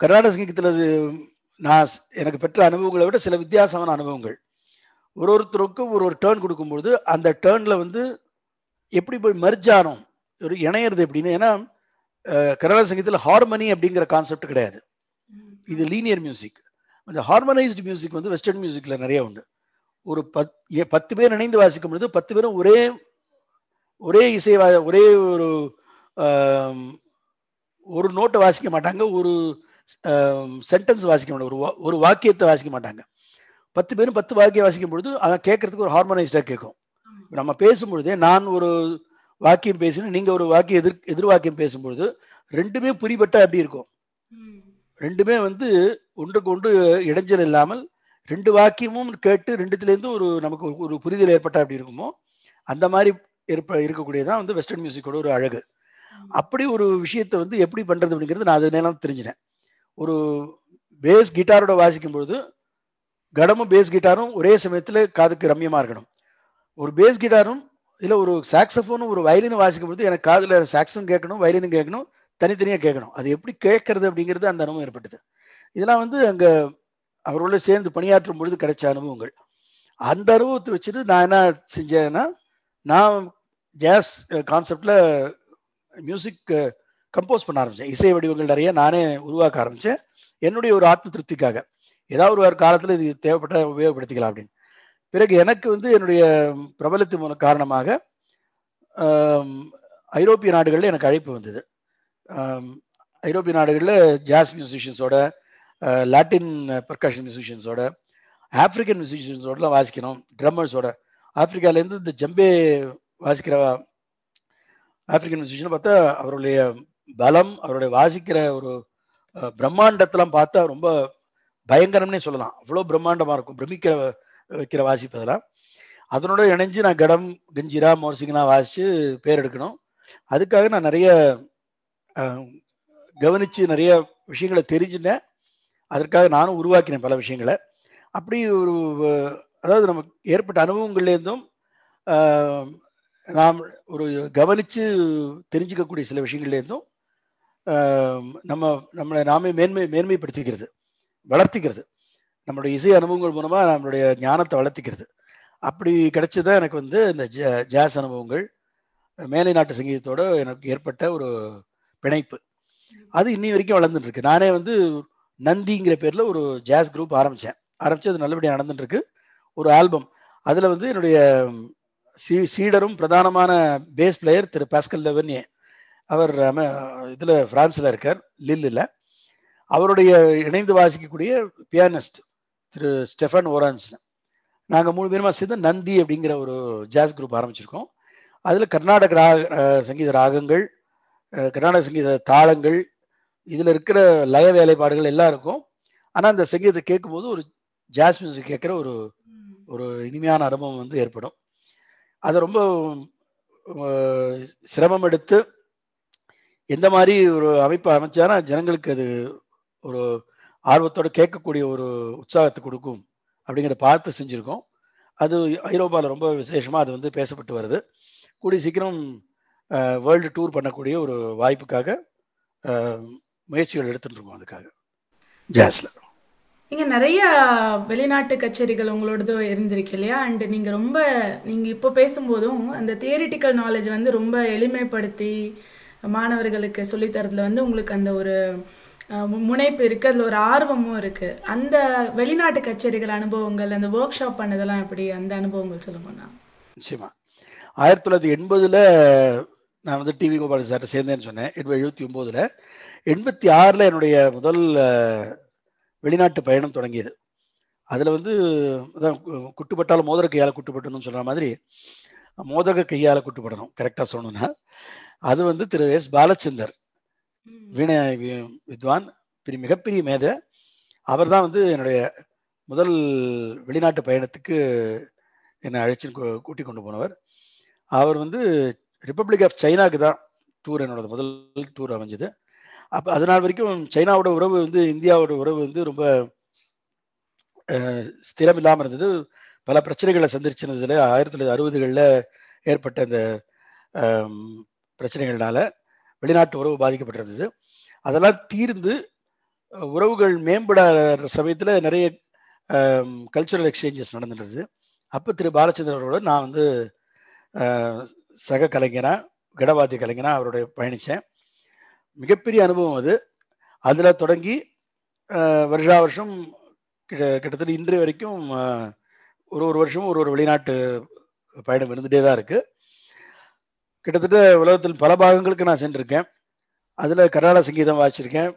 கர்நாடக சங்கீதத்தில் அது நான் எனக்கு பெற்ற அனுபவங்களை விட சில வித்தியாசமான அனுபவங்கள். ஒரு ஒருத்தருக்கும் ஒரு ஒரு டேர்ன் கொடுக்கும்பொழுது அந்த டேர்னில் வந்து எப்படி போய் மெர்ஜ் ஒரு இணையிறது எப்படின்னு ஏன்னா கர்நாடக சங்கீதத்தில் ஹார்மனி அப்படிங்கிற கான்செப்ட் கிடையாது. இது லீனியர் மியூசிக் அந்த ஹார்மனைஸ்டு மியூசிக் வந்து வெஸ்டர்ன் மியூசிக்கில் நிறைய உண்டு. ஒரு பத் ஏ- பத்து பேர் இணைந்து வாசிக்கும் பொழுது பத்து பேரும் ஒரே ஒரே இசை ஒரே ஒரு ஒரு நோட்டை வாசிக்க மாட்டாங்க ஒரு சென்டென்ஸ் வாசிக்க மாட்டாங்க. ஒரு ஒரு வாக்கியத்தை வாசிக்க மாட்டாங்க. பத்து பேரும் பத்து வாக்கியம் வாசிக்கும் பொழுது அதை கேட்கறதுக்கு ஒரு ஹார்மனைஸ்டா கேட்கும். நம்ம பேசும்பொழுதே நான் ஒரு வாக்கியம் பேசினேன் நீங்க ஒரு வாக்கியம் எதிர் எதிர் வாக்கியம் பேசும்பொழுது ரெண்டுமே புரிபட்ட அப்படி இருக்கும்? ரெண்டுமே வந்து ஒன்றுக்கு ஒன்று இடைஞ்சல் இல்லாமல் ரெண்டு வாக்கியமும் கேட்டு ரெண்டுத்துலேருந்து ஒரு நமக்கு ஒரு- புரிதல் ஏற்பட்டா அப்படி இருக்குமோ அந்த மாதிரி இருப்ப இருக்கக்கூடியதான் வந்து வெஸ்டர்ன் மியூசிக்கோட ஒரு அழகு. அப்படி ஒரு விஷயத்தை வந்து எப்படி பண்றது அப்படிங்கிறது நான் அது நேரம் தெரிஞ்சினேன் ஒரு பேஸ் கிட்டாரோட வாசிக்கும் பொழுது கடமும் பேஸ் கிட்டாரும் ஒரே சமயத்தில் காதுக்கு ரம்யமாக இருக்கணும். ஒரு பேஸ் கிட்டாரும் இல்லை ஒரு சாக்ஸஃபோனும் ஒரு வயலினும் வாசிக்கும் பொழுது எனக்கு காதில் சாக்ஸும் கேட்கணும் வயலினும் கேட்கணும் தனித்தனியாக கேட்கணும். அது எப்படி கேட்கறது அப்படிங்கிறது அந்த அனுபவம் ஏற்பட்டது. இதெல்லாம் வந்து அங்கே அவரோட சேர்ந்து பணியாற்றும் பொழுது கிடைச்ச அனுபவங்கள். அந்த அனுபவத்தை வச்சுட்டு நான் என்ன செஞ்சேன்னா நான் ஜாஸ் கான்செப்டில் மியூசிக் கம்போஸ் பண்ண ஆரம்பித்தேன் இசை வடிவங்கள் நிறைய நானே உருவாக்க ஆரம்பித்தேன் என்னுடைய ஒரு ஆத்ம திருப்திக்காக. ஏதாவது ஒரு காலத்தில் இது தேவைப்பட்ட உபயோகப்படுத்திக்கலாம் அப்படின்னு. பிறகு எனக்கு வந்து என்னுடைய பிரபலத்தின் மூலம் காரணமாக ஐரோப்பிய நாடுகளில் எனக்கு அழைப்பு வந்தது. ஐரோப்பிய நாடுகளில் ஜாஸ் மியூசிஷியன்ஸோட லாட்டின் பர்கஷன் மியூசிஷியன்ஸோட ஆப்பிரிக்கன் மியூசிஷியன்ஸோடலாம் வாசிக்கணும். ட்ரம்மர்ஸோட ஆப்பிரிக்காலேருந்து இந்த ஜம்பே வாசிக்கிற ஆப்பிரிக்கன் மியூசிஷியன் பார்த்தா அவருடைய பலம் அவருடைய வாசிக்கிற ஒரு பிரம்மாண்டத்தெல்லாம் பார்த்தா ரொம்ப பயங்கரம்னே சொல்லலாம். அவ்வளோ பிரம்மாண்டமா இருக்கும். பிரமிக்கிற வைக்கிற வாசிப்பதெல்லாம் அதனோட இணைஞ்சு நான் கடம் கஞ்சிரா மோர்சிங்கெல்லாம் வாசிச்சு பேர் எடுக்கணும். அதுக்காக நான் நிறைய கவனிச்சு நிறைய விஷயங்களை தெரிஞ்சுட்டேன். அதற்காக நானும் உருவாக்கினேன் பல விஷயங்களை. அப்படி ஒரு அதாவது நமக்கு ஏற்பட்ட அனுபவங்கள்லேருந்தும் நாம் ஒரு கவனிச்சு தெரிஞ்சுக்கக்கூடிய சில விஷயங்கள்லேருந்தும் நம்ம நம்மளை நாமே மேன்மை மேன்மைப்படுத்திக்கிறது வளர்த்திக்கிறது. நம்மளுடைய இசை அனுபவங்கள் மூலமாக நம்மளுடைய ஞானத்தை வளர்த்திக்கிறது. அப்படி கிடைச்சதான் எனக்கு வந்து இந்த ஜ ஜாஸ் அனுபவங்கள் மேலை நாட்டு சங்கீதத்தோட எனக்கு ஏற்பட்ட ஒரு பிணைப்பு. அது இன்னி வரைக்கும் வளர்ந்துட்டு இருக்கு நானே வந்து நந்திங்கிற பேர்ல ஒரு ஜாஸ் குரூப் ஆரம்பித்தேன் ஆரம்பித்து அது நல்லபடியாக நடந்துட்டு இருக்கு ஒரு ஆல்பம். அதில் வந்து என்னுடைய சீ- சீடரும் பிரதானமான பேஸ் பிளேயர் திரு பாஸ்கல் லெவன்யே. அவர் அமெ- இதுல பிரான்ஸ்ல இருக்கார் லில்லில். அவருடைய இணைந்து வாசிக்கக்கூடிய பியானிஸ்ட் திரு ஸ்டெஃபன் ஓரான்ஸ் நாங்கள் மூணு பேருமா சேர்ந்து நந்தி அப்படிங்கிற ஒரு ஜாஸ் குரூப் ஆரம்பிச்சிருக்கோம். அதில் கர்நாடக ராக சங்கீத ராகங்கள் கர்நாடக சங்கீத தாளங்கள் இதில் இருக்கிற லய வேலைப்பாடுகள் எல்லாம் இருக்கும். ஆனால் அந்த சங்கீதத்தை கேட்கும்போது ஒரு ஜாஸ் மியூசிக் கேட்குற ஒரு ஒரு இனிமையான அனுபவம் வந்து ஏற்படும். அதை ரொம்ப சிரமம் எடுத்து எந்த மாதிரி ஒரு அமைப்பை அமைச்சானா ஜனங்களுக்கு அது ஒரு ஆர்வத்தோட கேட்கக்கூடிய ஒரு உற்சாகத்தை கொடுக்கும் அப்படிங்கிறத பார்த்து செஞ்சுருக்கோம். அது ஐரோப்பாவில் ரொம்ப விசேஷமாக அது வந்து பேசப்பட்டு வருது. கூடிய சீக்கிரம் வேர்ல்டு டூர் பண்ணக்கூடிய ஒரு வாய்ப்புக்காக முயற்சிகள் எடுத்துட்டுருக்கோம் அதுக்காக. ஜாஸில். நீங்க நிறைய வெளிநாட்டு கச்சேரிகள் உங்களோடது இருந்திருக்கு இல்லையா? அண்ட் நீங்க ரொம்ப நீங்க இப்போ பேசும்போதும் அந்த தியரிட்டிக்கல் நாலேஜ் வந்து ரொம்ப எளிமைப்படுத்தி மாணவர்களுக்கு சொல்லித் வந்து உங்களுக்கு அந்த ஒரு முனைப்பு இருக்கு. அதுல ஒரு ஆர்வமும் இருக்கு. அந்த வெளிநாட்டு கச்சேரிகள் அனுபவங்கள் அந்த ஒர்க் ஷாப் பண்ணதெல்லாம் எப்படி? அந்த அனுபவங்கள் சொல்லுங்கண்ணா நிச்சயமா. ஆயிரத்தி தொள்ளாயிரத்தி எண்பதுல நான் வந்து டிவி கோபால் சார்ட்ட சேர்ந்தேன்னு சொன்னேன். எண்பது எழுபத்தி ஒம்போதில். எண்பத்தி ஆறில் என்னுடைய முதல் வெளிநாட்டு பயணம் தொடங்கியது. அதில் வந்து அதான் கு- குட்டுப்பட்டால் மோதிர கையால் குட்டுப்பட்டணும்னு சொல்ற மாதிரி மோதக கையால் குட்டுப்படணும். கரெக்டாக சொல்லணும்னா. அது வந்து திரு எஸ் பாலச்சந்தர் வீணை வித்வான் பெரிய மிகப்பெரிய மேதை. அவர் தான் வந்து என்னுடைய முதல் வெளிநாட்டு பயணத்துக்கு என்னை அழைச்சி கூட்டி கொண்டு போனவர். அவர் வந்து ரிப்பப்ளிக் ஆஃப் சைனாக்கு தான் டூர் என்னோட முதல் டூர் அமைஞ்சது. அப்போ அது நாள் வரைக்கும் சைனாவோட உறவு வந்து இந்தியாவோட உறவு வந்து ரொம்ப ஸ்திரம் இல்லாமல் இருந்தது. பல பிரச்சனைகளை சந்திச்சிருந்ததுல ஆயிரத்தி தொள்ளாயிரத்தி அறுபதுகளில் ஏற்பட்ட அந்த பிரச்சனைகள்னால வெளிநாட்டு உறவு பாதிக்கப்பட்டிருந்தது. அதெல்லாம் தீர்ந்து உறவுகள் மேம்படாத சமயத்தில் நிறைய கல்ச்சுரல் எக்ஸ்சேஞ்சஸ் நடந்துருந்தது அப்போ திரு பாலச்சந்திரன் அவரோட நான் வந்து சக கலைஞனாக கிடவாதி கலைஞனாக அவருடைய பயணித்தேன் மிகப்பெரிய அனுபவம் அது. அதில் தொடங்கி வருஷா வருஷம் கிட்ட- கிட்டத்தட்ட இன்று வரைக்கும் ஒரு ஒரு வருஷமும் ஒரு ஒரு வெளிநாட்டு பயணம் இருந்துகிட்டே தான் இருக்குது கிட்டத்தட்ட உலகத்தில் பல பாகங்களுக்கு நான் சென்றிருக்கேன். அதில் கர்நாடக சங்கீதம் வாசிச்சிருக்கேன்.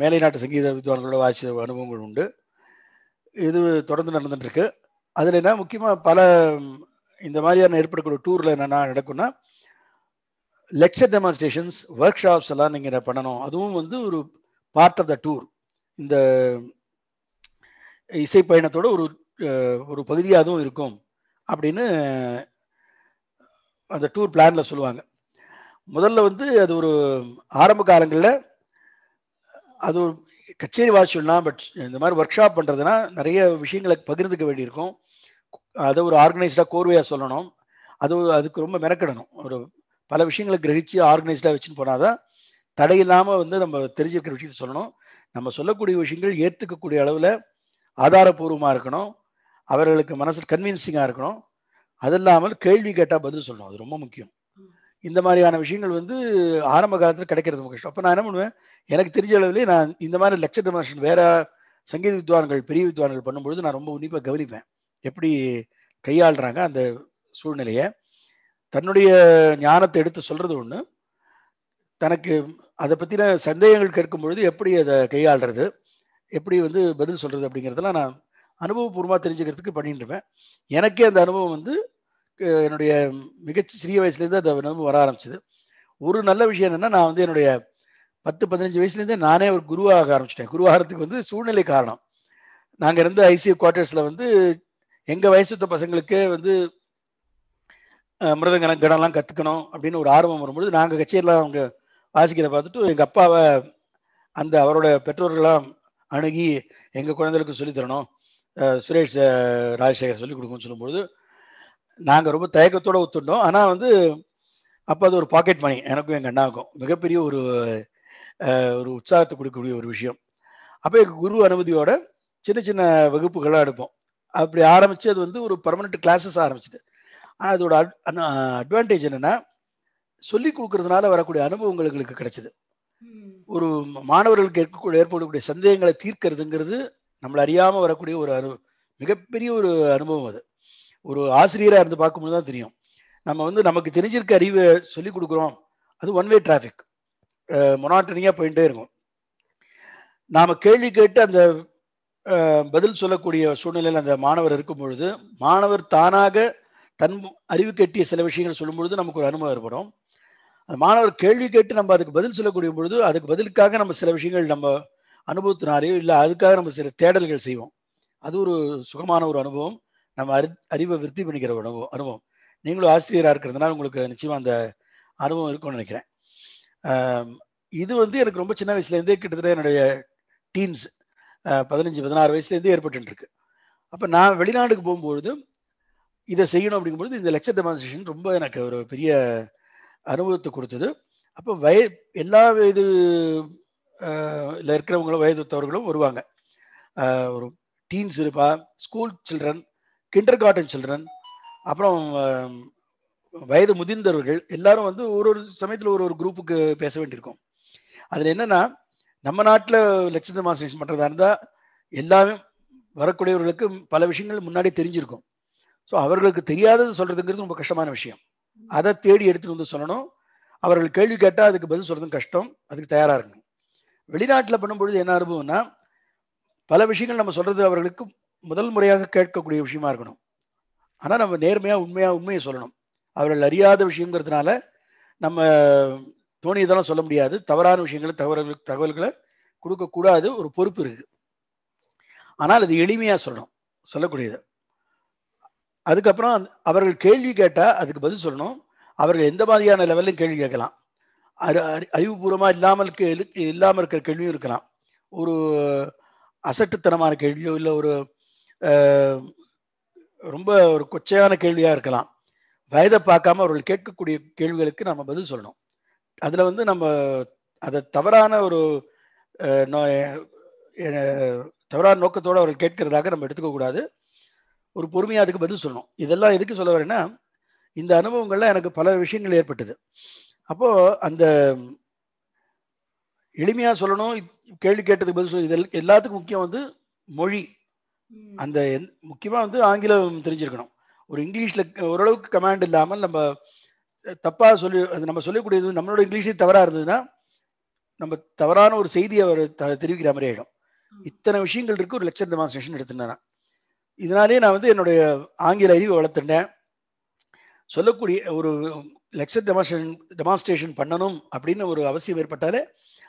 மேலை நாட்டு சங்கீத வித்வான்களோட வாசிச்ச அனுபவங்கள் உண்டு. இது தொடர்ந்து நடந்துட்டுருக்கு. அதில் என்ன முக்கியமாக பல இந்த மாதிரியான ஏற்படக்கூடிய டூரில் என்னென்ன நடக்கும்னா லெக்சர் டெமான்ஸ்ட்ரேஷன்ஸ் ஒர்க் ஷாப்ஸ் எல்லாம் நீங்கள் பண்ணணும். அதுவும் வந்து ஒரு பார்ட் ஆஃப் த டூர் இந்த இசை பயணத்தோட ஒரு ஒரு பகுதியாகவும் இருக்கும். அப்படின்னு அந்த டூர் பிளானில் சொல்லுவாங்க. முதல்ல வந்து அது ஒரு ஆரம்ப காலங்களில் அது ஒரு கச்சேரி வாசிச்சுடலாம் பட் இந்த மாதிரி ஒர்க் ஷாப் பண்ணுறதுனா நிறைய விஷயங்களை பகிர்ந்துக்க வேண்டியிருக்கும். அதை ஒரு ஆர்கனைஸ்டாக கோர்வையாக சொல்லணும். அது அதுக்கு ரொம்ப மெனக்கிடணும். ஒரு பல விஷயங்களை கிரகிச்சு ஆர்கனைஸ்டாக வச்சுன்னு போனாதான் தடை இல்லாமல் வந்து நம்ம தெரிஞ்சிருக்கிற விஷயத்த சொல்லணும். நம்ம சொல்லக்கூடிய விஷயங்கள் ஏற்றுக்கக்கூடிய அளவில் ஆதாரபூர்வமாக இருக்கணும். அவர்களுக்கு மனசில் கன்வின்சிங்காக இருக்கணும். அது இல்லாமல் கேள்வி கேட்டால் பதில் சொல்லணும். அது ரொம்ப முக்கியம். இந்த மாதிரியான விஷயங்கள் வந்து ஆரம்ப காலத்தில் கிடைக்கிறது ரொம்ப கஷ்டம். அப்போ நான் என்ன பண்ணுவேன்? எனக்கு தெரிஞ்ச அளவுலேயே நான் இந்த மாதிரி லெக்சர் டெமான்ஸ்ட்ரேஷன் வேற சங்கீத வித்வான்கள் பெரிய வித்வான்கள் பண்ணும்பொழுது நான் ரொம்ப உன்னிப்பாக கவனிப்பேன். எப்படி கையாளுறாங்க அந்த சூழ்நிலையை. தன்னுடைய ஞானத்தை எடுத்து சொல்றது ஒன்று தனக்கு அதை பற்றின சந்தேகங்கள் கேட்கும் பொழுது எப்படி அதை கையாளுறது? எப்படி வந்து பதில் சொல்றது அப்படிங்கிறதெல்லாம் நான் அனுபவபூர்வமாக தெரிஞ்சுக்கிறதுக்கு பண்ணிட்டு இருப்பேன் எனக்கே அந்த அனுபவம் வந்து என்னுடைய மிகச் சிறிய வயசுலேருந்து அந்த அனுபவம் வர ஆரம்பிச்சது. ஒரு நல்ல விஷயம் என்னென்னா நான் வந்து என்னுடைய பத்து பதினஞ்சு வயசுலேருந்தே நானே ஒரு குருவாக ஆரம்பிச்சிட்டேன். குருவாகிறதுக்கு வந்து சூழ்நிலை காரணம். நாங்கள் இருந்த ஐசியூ குவார்ட்டர்ஸில் வந்து எங்கள் வயசுத்த பசங்களுக்கே வந்து அஹ், கடம்லாம் கற்றுக்கணும் அப்படின்னு ஒரு ஆர்வம் வரும்பொழுது நாங்கள் கச்சேரிலாம் அவங்க வாசிக்கிறத பார்த்துட்டு எங்கள் அப்பாவை அந்த அவரோட பெற்றோர்கள்லாம் அணுகி எங்கள் குழந்தைகளுக்கு சொல்லித் தரணும். சுரேஷ் ராஜசேகர் சொல்லிக் கொடுக்கும்னு சொல்லும்பொழுது நாங்கள் ரொம்ப தயக்கத்தோட ஒத்துட்டோம். ஆனால் வந்து அப்போ அது ஒரு பாக்கெட் மணி எனக்கும் எங்கள் அண்ணாவுக்கும். மிகப்பெரிய ஒரு ஒரு உற்சாகத்தை கொடுக்கக்கூடிய ஒரு விஷயம். அப்போ எங்கள் குரு அனுமதியோட சின்ன சின்ன வகுப்புகளாக எடுப்போம். அப்படி ஆரம்பிச்சு அது வந்து ஒரு பர்மனெண்ட் கிளாஸஸ் ஆரம்பிச்சது. ஆனால் அதோட அட்வான்டேஜ் என்னன்னா சொல்லி கொடுக்கறதுனால வரக்கூடிய அனுபவங்கள் எங்களுக்கு கிடைச்சது. ஒரு மாணவர்களுக்கு ஏற்படக்கூடிய சந்தேகங்களை தீர்க்கிறதுங்கிறது நம்மள அறியாம வரக்கூடிய ஒரு அனு மிகப்பெரிய ஒரு அனுபவம் அது. ஒரு ஆசிரியராக இருந்து பார்க்கும்போது தான் தெரியும். நம்ம வந்து நமக்கு தெரிஞ்சிருக்க அறிவை சொல்லி கொடுக்குறோம். அது ஒன் வே டிராஃபிக் மொனாட்டனியாக போயிட்டே இருக்கும். நாம் கேள்வி கேட்டு அந்த பதில் சொல்லக்கூடிய சூழ்நிலையில் அந்த மாணவர் இருக்கும் பொழுது மாணவர் தானாக தன் அறிவு கட்டிய சில விஷயங்கள் சொல்லும் பொழுது நமக்கு ஒரு அனுபவம் ஏற்படும். அந்த மாணவர் கேள்வி கேட்டு நம்ம அதுக்கு பதில் சொல்லக்கூடிய பொழுது அதுக்கு பதிலுக்காக நம்ம சில விஷயங்கள் நம்ம அனுபவத்தினாலேயோ இல்லை அதுக்காக நம்ம சில தேடல்கள் செய்வோம். அது ஒரு சுகமான ஒரு அனுபவம். நம்ம அறி அறிவை விருத்தி பண்ணிக்கிற ஒரு அனுபவம் அனுபவம். நீங்களும் ஆசிரியராக இருக்கிறதுனால உங்களுக்கு நிச்சயமாக அந்த அனுபவம் இருக்கும்னு நினைக்கிறேன். இது வந்து எனக்கு ரொம்ப சின்ன வயசுலேருந்தே கிட்டத்தட்ட என்னுடைய டீன்ஸ் பதினஞ்சு பதினாறு வயசுலேருந்தே ஏற்பட்டுருக்கு அப்போ நான் வெளிநாட்டுக்கு போகும்பொழுது இதை செய்யணும் அப்படிங்கும்போது இந்த லெக்சர் டெமான்ஸ்ட்ரேஷன் ரொம்ப எனக்கு ஒரு பெரிய அனுபவத்தை கொடுத்தது. அப்போ வய எல்லா இது இதில் இருக்கிறவங்களும் வயதுத்தவர்களும் வருவாங்க. ஒரு டீன்ஸ் இருப்பா school children kindergarten children அப்புறம் வயது முதிர்ந்தவர்கள் எல்லாரும் வந்து ஒரு ஒரு சமயத்தில் ஒரு ஒரு குரூப்புக்கு பேச வேண்டியிருக்கும். அதில் என்னன்னா நம்ம நாட்டில் லெக்சர் டெமான்ஸ்ட்ரேஷன் பண்ணுறதா இருந்தால் எல்லாமே வரக்கூடியவர்களுக்கு பல விஷயங்கள் முன்னாடி தெரிஞ்சிருக்கும். ஸோ அவர்களுக்கு தெரியாதது சொல்றதுங்கிறது ரொம்ப கஷ்டமான விஷயம். அதை தேடி எடுத்துட்டு வந்து சொல்லணும். அவர்கள் கேள்வி கேட்டால் அதுக்கு பதில் சொல்றதும் கஷ்டம். அதுக்கு தயாராக இருக்கணும். வெளிநாட்டில் பண்ணும்பொழுது என்ன அனுபவம்னா பல விஷயங்கள் நம்ம சொல்றது அவர்களுக்கு முதல் முறையாக கேட்கக்கூடிய விஷயமா இருக்கணும். ஆனால் நம்ம நேர்மையாக உண்மையாக உண்மையை சொல்லணும். அவர்கள் அறியாத விஷயங்கிறதுனால நம்ம தோணியதெல்லாம் சொல்ல முடியாது. தவறான விஷயங்களை தகவல்கள் தகவல்களை கொடுக்கக்கூடாது ஒரு பொறுப்பு இருக்கு. ஆனால் அது எளிமையாக சொல்லணும். சொல்லக்கூடியது. அதுக்கப்புறம் அந்த- அவர்கள் கேள்வி கேட்டால் அதுக்கு பதில் சொல்லணும். அவர்கள் எந்த மாதிரியான லெவல்லையும் கேள்வி கேட்கலாம். அறி அறி- அறிவுபூர்வமாக இல்லாமல் கே- இல்லாமல் இருக்கிற கேள்வியும் இருக்கலாம். ஒரு அசட்டுத்தனமான கேள்வியோ இல்லை ஒரு ரொம்ப ஒரு கொச்சையான கேள்வியாக இருக்கலாம். வயதை பார்க்காம அவர்கள் கேட்கக்கூடிய கேள்விகளுக்கு நம்ம பதில் சொல்லணும். அதில் வந்து நம்ம அதை தவறான ஒரு தவறான நோக்கத்தோடு அவர்கள் கேட்கிறதாக நம்ம எடுத்துக்கக்கூடாது ஒரு பொறுமையாக அதுக்கு பதில் சொல்லணும். இதெல்லாம் எதுக்கு சொல்ல வரேன்னா இந்த அனுபவங்கள்லாம் எனக்கு பல விஷயங்கள் ஏற்பட்டது. அப்போ அந்த எளிமையா சொல்லணும் கேள்வி கேட்டதுக்கு பதில் சொல்லணும் இது எல்லாத்துக்கும் முக்கியம் வந்து மொழி. அந்த முக்கியமா வந்து ஆங்கிலம் தெரிஞ்சிருக்கணும். ஒரு இங்கிலீஷ்ல ஓரளவுக்கு கமாண்ட் இல்லாமல் நம்ம தப்பா சொல்லி அது நம்ம சொல்லக்கூடியது நம்மளோட இங்கிலீஷே தவறா இருந்ததுன்னா நம்ம தவறான ஒரு செய்தியை அவர் தெரிவிக்கிற மாதிரி ஆயிடும். இத்தனை விஷயங்கள் இருக்கு ஒரு லெக்சர் டெமான்ஸ்ட்ரேஷன் எடுத்துட்டேன் இதனாலே நான் வந்து என்னுடைய ஆங்கில அறிவை வளர்த்துட்டேன் சொல்லக்கூடிய ஒரு லெக்சர் டெமான்ஸ்ட்ரேஷன் டெமான்ஸ்ட்ரேஷன் பண்ணணும் அப்படின்னு ஒரு அவசியம் ஏற்பட்டாலே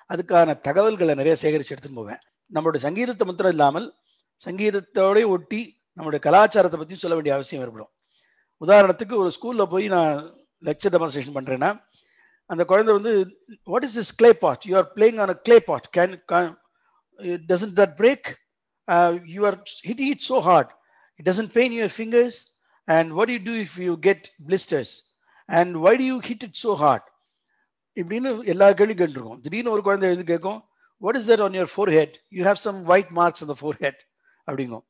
அதுக்கான தகவல்களை நிறைய சேகரித்து எடுத்துன்னு போவேன். நம்மளுடைய சங்கீதத்தை மாத்திரம் இல்லாமல் சங்கீதத்தோடய ஒட்டி நம்மளுடைய கலாச்சாரத்தை பற்றி சொல்ல வேண்டிய அவசியம் ஏற்படும். உதாரணத்துக்கு ஒரு ஸ்கூலில் போய் நான் லெக்சர் டெமான்ஸ்ட்ரேஷன் பண்ணுறேன்னா அந்த குழந்தை வந்து what is this clay pot you are playing on a clay pot can doesn't that break you are hit it so hard it doesn't pain your fingers and what you do if you get blisters and why do you hit it so hard இப்படின்னு எல்லா கேள்வியும் கேட்டுருக்கோம். திடீர்னு ஒரு குழந்தை எழுந்து கேட்கும் what is that on your forehead you have some white marks அந்த ஃபோர் ஹெட் அப்படிங்கும்.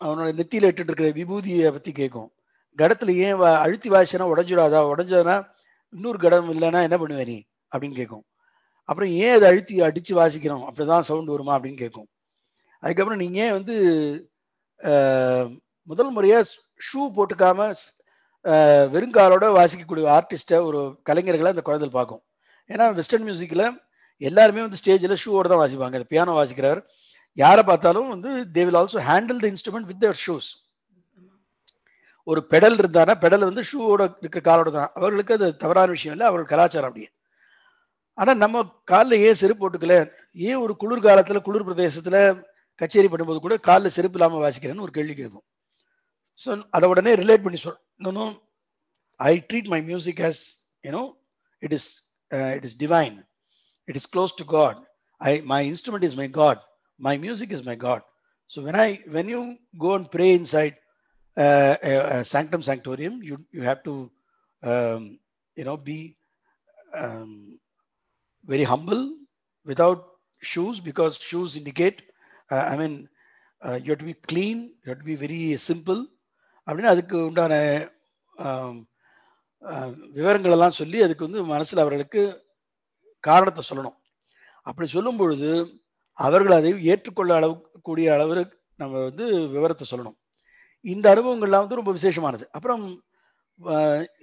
அவனோட நெத்தியில் இட்டுட்டு இருக்கிற விபூதியை பற்றி கேட்கும். கடத்தில் ஏன் அழுத்தி வாசினா உடஞ்சிடாதா? உடஞ்சதுன்னா இன்னொரு கடம் இல்லைன்னா என்ன பண்ணுவே நீ? அப்படின்னு கேட்கும். அப்புறம் ஏன் அதை அழுத்தி அடித்து வாசிக்கிறோம்? அப்படிதான் சவுண்ட் வருமா? அப்படின்னு கேட்கும். அதுக்கப்புறம் நீங்கள் ஏன் வந்து முதல் முறையாக ஷூ போட்டுக்காம வெறுங்காலோட வாசிக்கக்கூடிய ஆர்டிஸ்ட்டை ஒரு கலைஞர்களை அந்த குழந்தை பார்க்கும். ஏன்னா வெஸ்டர்ன் மியூசிக்கில் எல்லாருமே வந்து ஸ்டேஜில் ஷூவோட தான் வாசிப்பாங்க. இந்த பியானோ வாசிக்கிறவர் யாரை பார்த்தாலும் வந்து they will also handle the instrument with their shoes ஒரு பெடல் இருந்தானா பெடல் வந்து ஷூவோட இருக்கிற காலோட தான். அவர்களுக்கு அது தவறான விஷயம் இல்லை. அவர்கள் கலாச்சாரம் அப்படியே. ஆனால் நம்ம காலில் ஏன் செருப்பு போட்டுக்கல? ஏன் ஒரு குளிர் காலத்தில் குளிர் பிரதேசத்தில் கச்சேரி பண்ணும்போது கூட காலில் செருப்பு இல்லாமல் வாசிக்கிறேன்னு ஒரு கேள்வி கேட்கும். ஸோ அதை உடனே ரிலேட் பண்ணி சொல் no, no, I treat my music as, you know, it is, uh, it is divine. It is close to God. I, my instrument is my God. My music is my God. So when I, when you go and pray inside uh, a, a sanctum sanctorium, you, you have to, um, you know, be um, very humble without shoes because shoes indicate, uh, I mean, uh, you have to be clean, you have to be very simple, அப்படின்னு அதுக்கு உண்டான விவரங்களெல்லாம் விவரங்கள் எல்லாம் சொல்லி அதுக்கு வந்து மனசில் அவர்களுக்கு காரணத்தை சொல்லணும். அப்படி சொல்லும் பொழுது அவர்கள் அதை ஏற்றுக்கொள்ள அளவு கூடிய அளவுக்கு நம்ம வந்து விவரத்தை சொல்லணும். இந்த அனுபவங்கள்லாம் வந்து ரொம்ப விசேஷமானது. அப்புறம்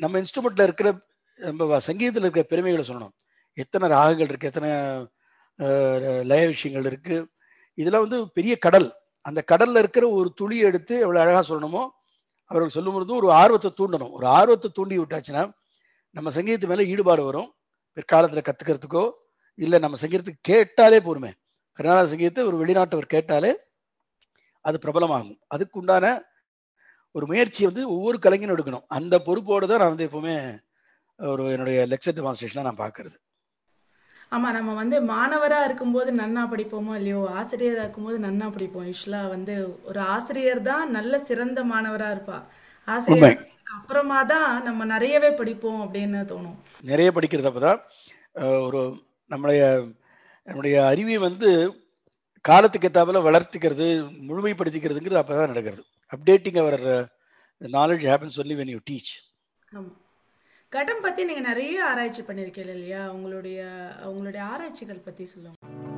நம்ம இன்ஸ்ட்ருமெண்ட்ல இருக்கிற நம்ம சங்கீதத்தில் இருக்கிற பெருமைகளை சொல்லணும். எத்தனை ராகங்கள் இருக்கு எத்தனை லய விஷயங்கள் இருக்கு. இதெல்லாம் வந்து பெரிய கடல். அந்த கடல்ல இருக்கிற ஒரு துளி எடுத்து எவ்வளவு அழகா சொல்லணுமோ அவர்கள் சொல்லும் பொழுது ஒரு ஆர்வத்தை தூண்டணும். ஒரு ஆர்வத்தை தூண்டி விட்டாச்சுன்னா நம்ம சங்கீதத்து மேலே ஈடுபாடு வரும். பிற்காலத்தில் கற்றுக்கிறதுக்கோ இல்லை நம்ம சங்கீதத்துக்கு கேட்டாலே போருமே கர்நாடக சங்கீதத்தை ஒரு வெளிநாட்டவர் கேட்டாலே அது பிரபலமாகும். அதுக்கு உண்டான ஒரு முயற்சி வந்து ஒவ்வொரு கலைஞனும் எடுக்கணும். அந்த பொறுப்போடு தான் நான் வந்து எப்பவுமே ஒரு என்னுடைய லெக்சர் டெமான்ஸ்ட்ரேஷனாக நான் பார்க்கறது. ஆமா நம்ம வந்து மாணவரா இருக்கும்போது நன்னா படிப்போமோ இல்லையோ ஆசிரியரா இருக்கும்போது நன்னா படிப்போம். யூஸ்வலா வந்து ஒரு ஆசிரியர் தான் நல்ல சிறந்த மாணவரா இருப்பா. ஆசிரியர் அப்புறமா தான் நம்ம நிறையவே படிப்போம் அப்படின்னு தோணும். நிறைய படிக்கிறது அப்பதான் அஹ், ஒரு நம்முடைய நம்முடைய அறிவை வந்து காலத்துக்கு ஏத்தாப்புல வளர்த்துக்கிறது முழுமைப்படுத்திக்கிறதுங்கிறது அப்பதான் நடக்கிறது. Updating our knowledge happens only when you teach ஆமா. கடம் பற்றி நீங்கள் நிறைய ஆராய்ச்சி பண்ணியிருக்கீங்க இல்லையா? உங்களுடைய உங்களுடைய ஆராய்ச்சிகள் பற்றி சொல்லுங்கள்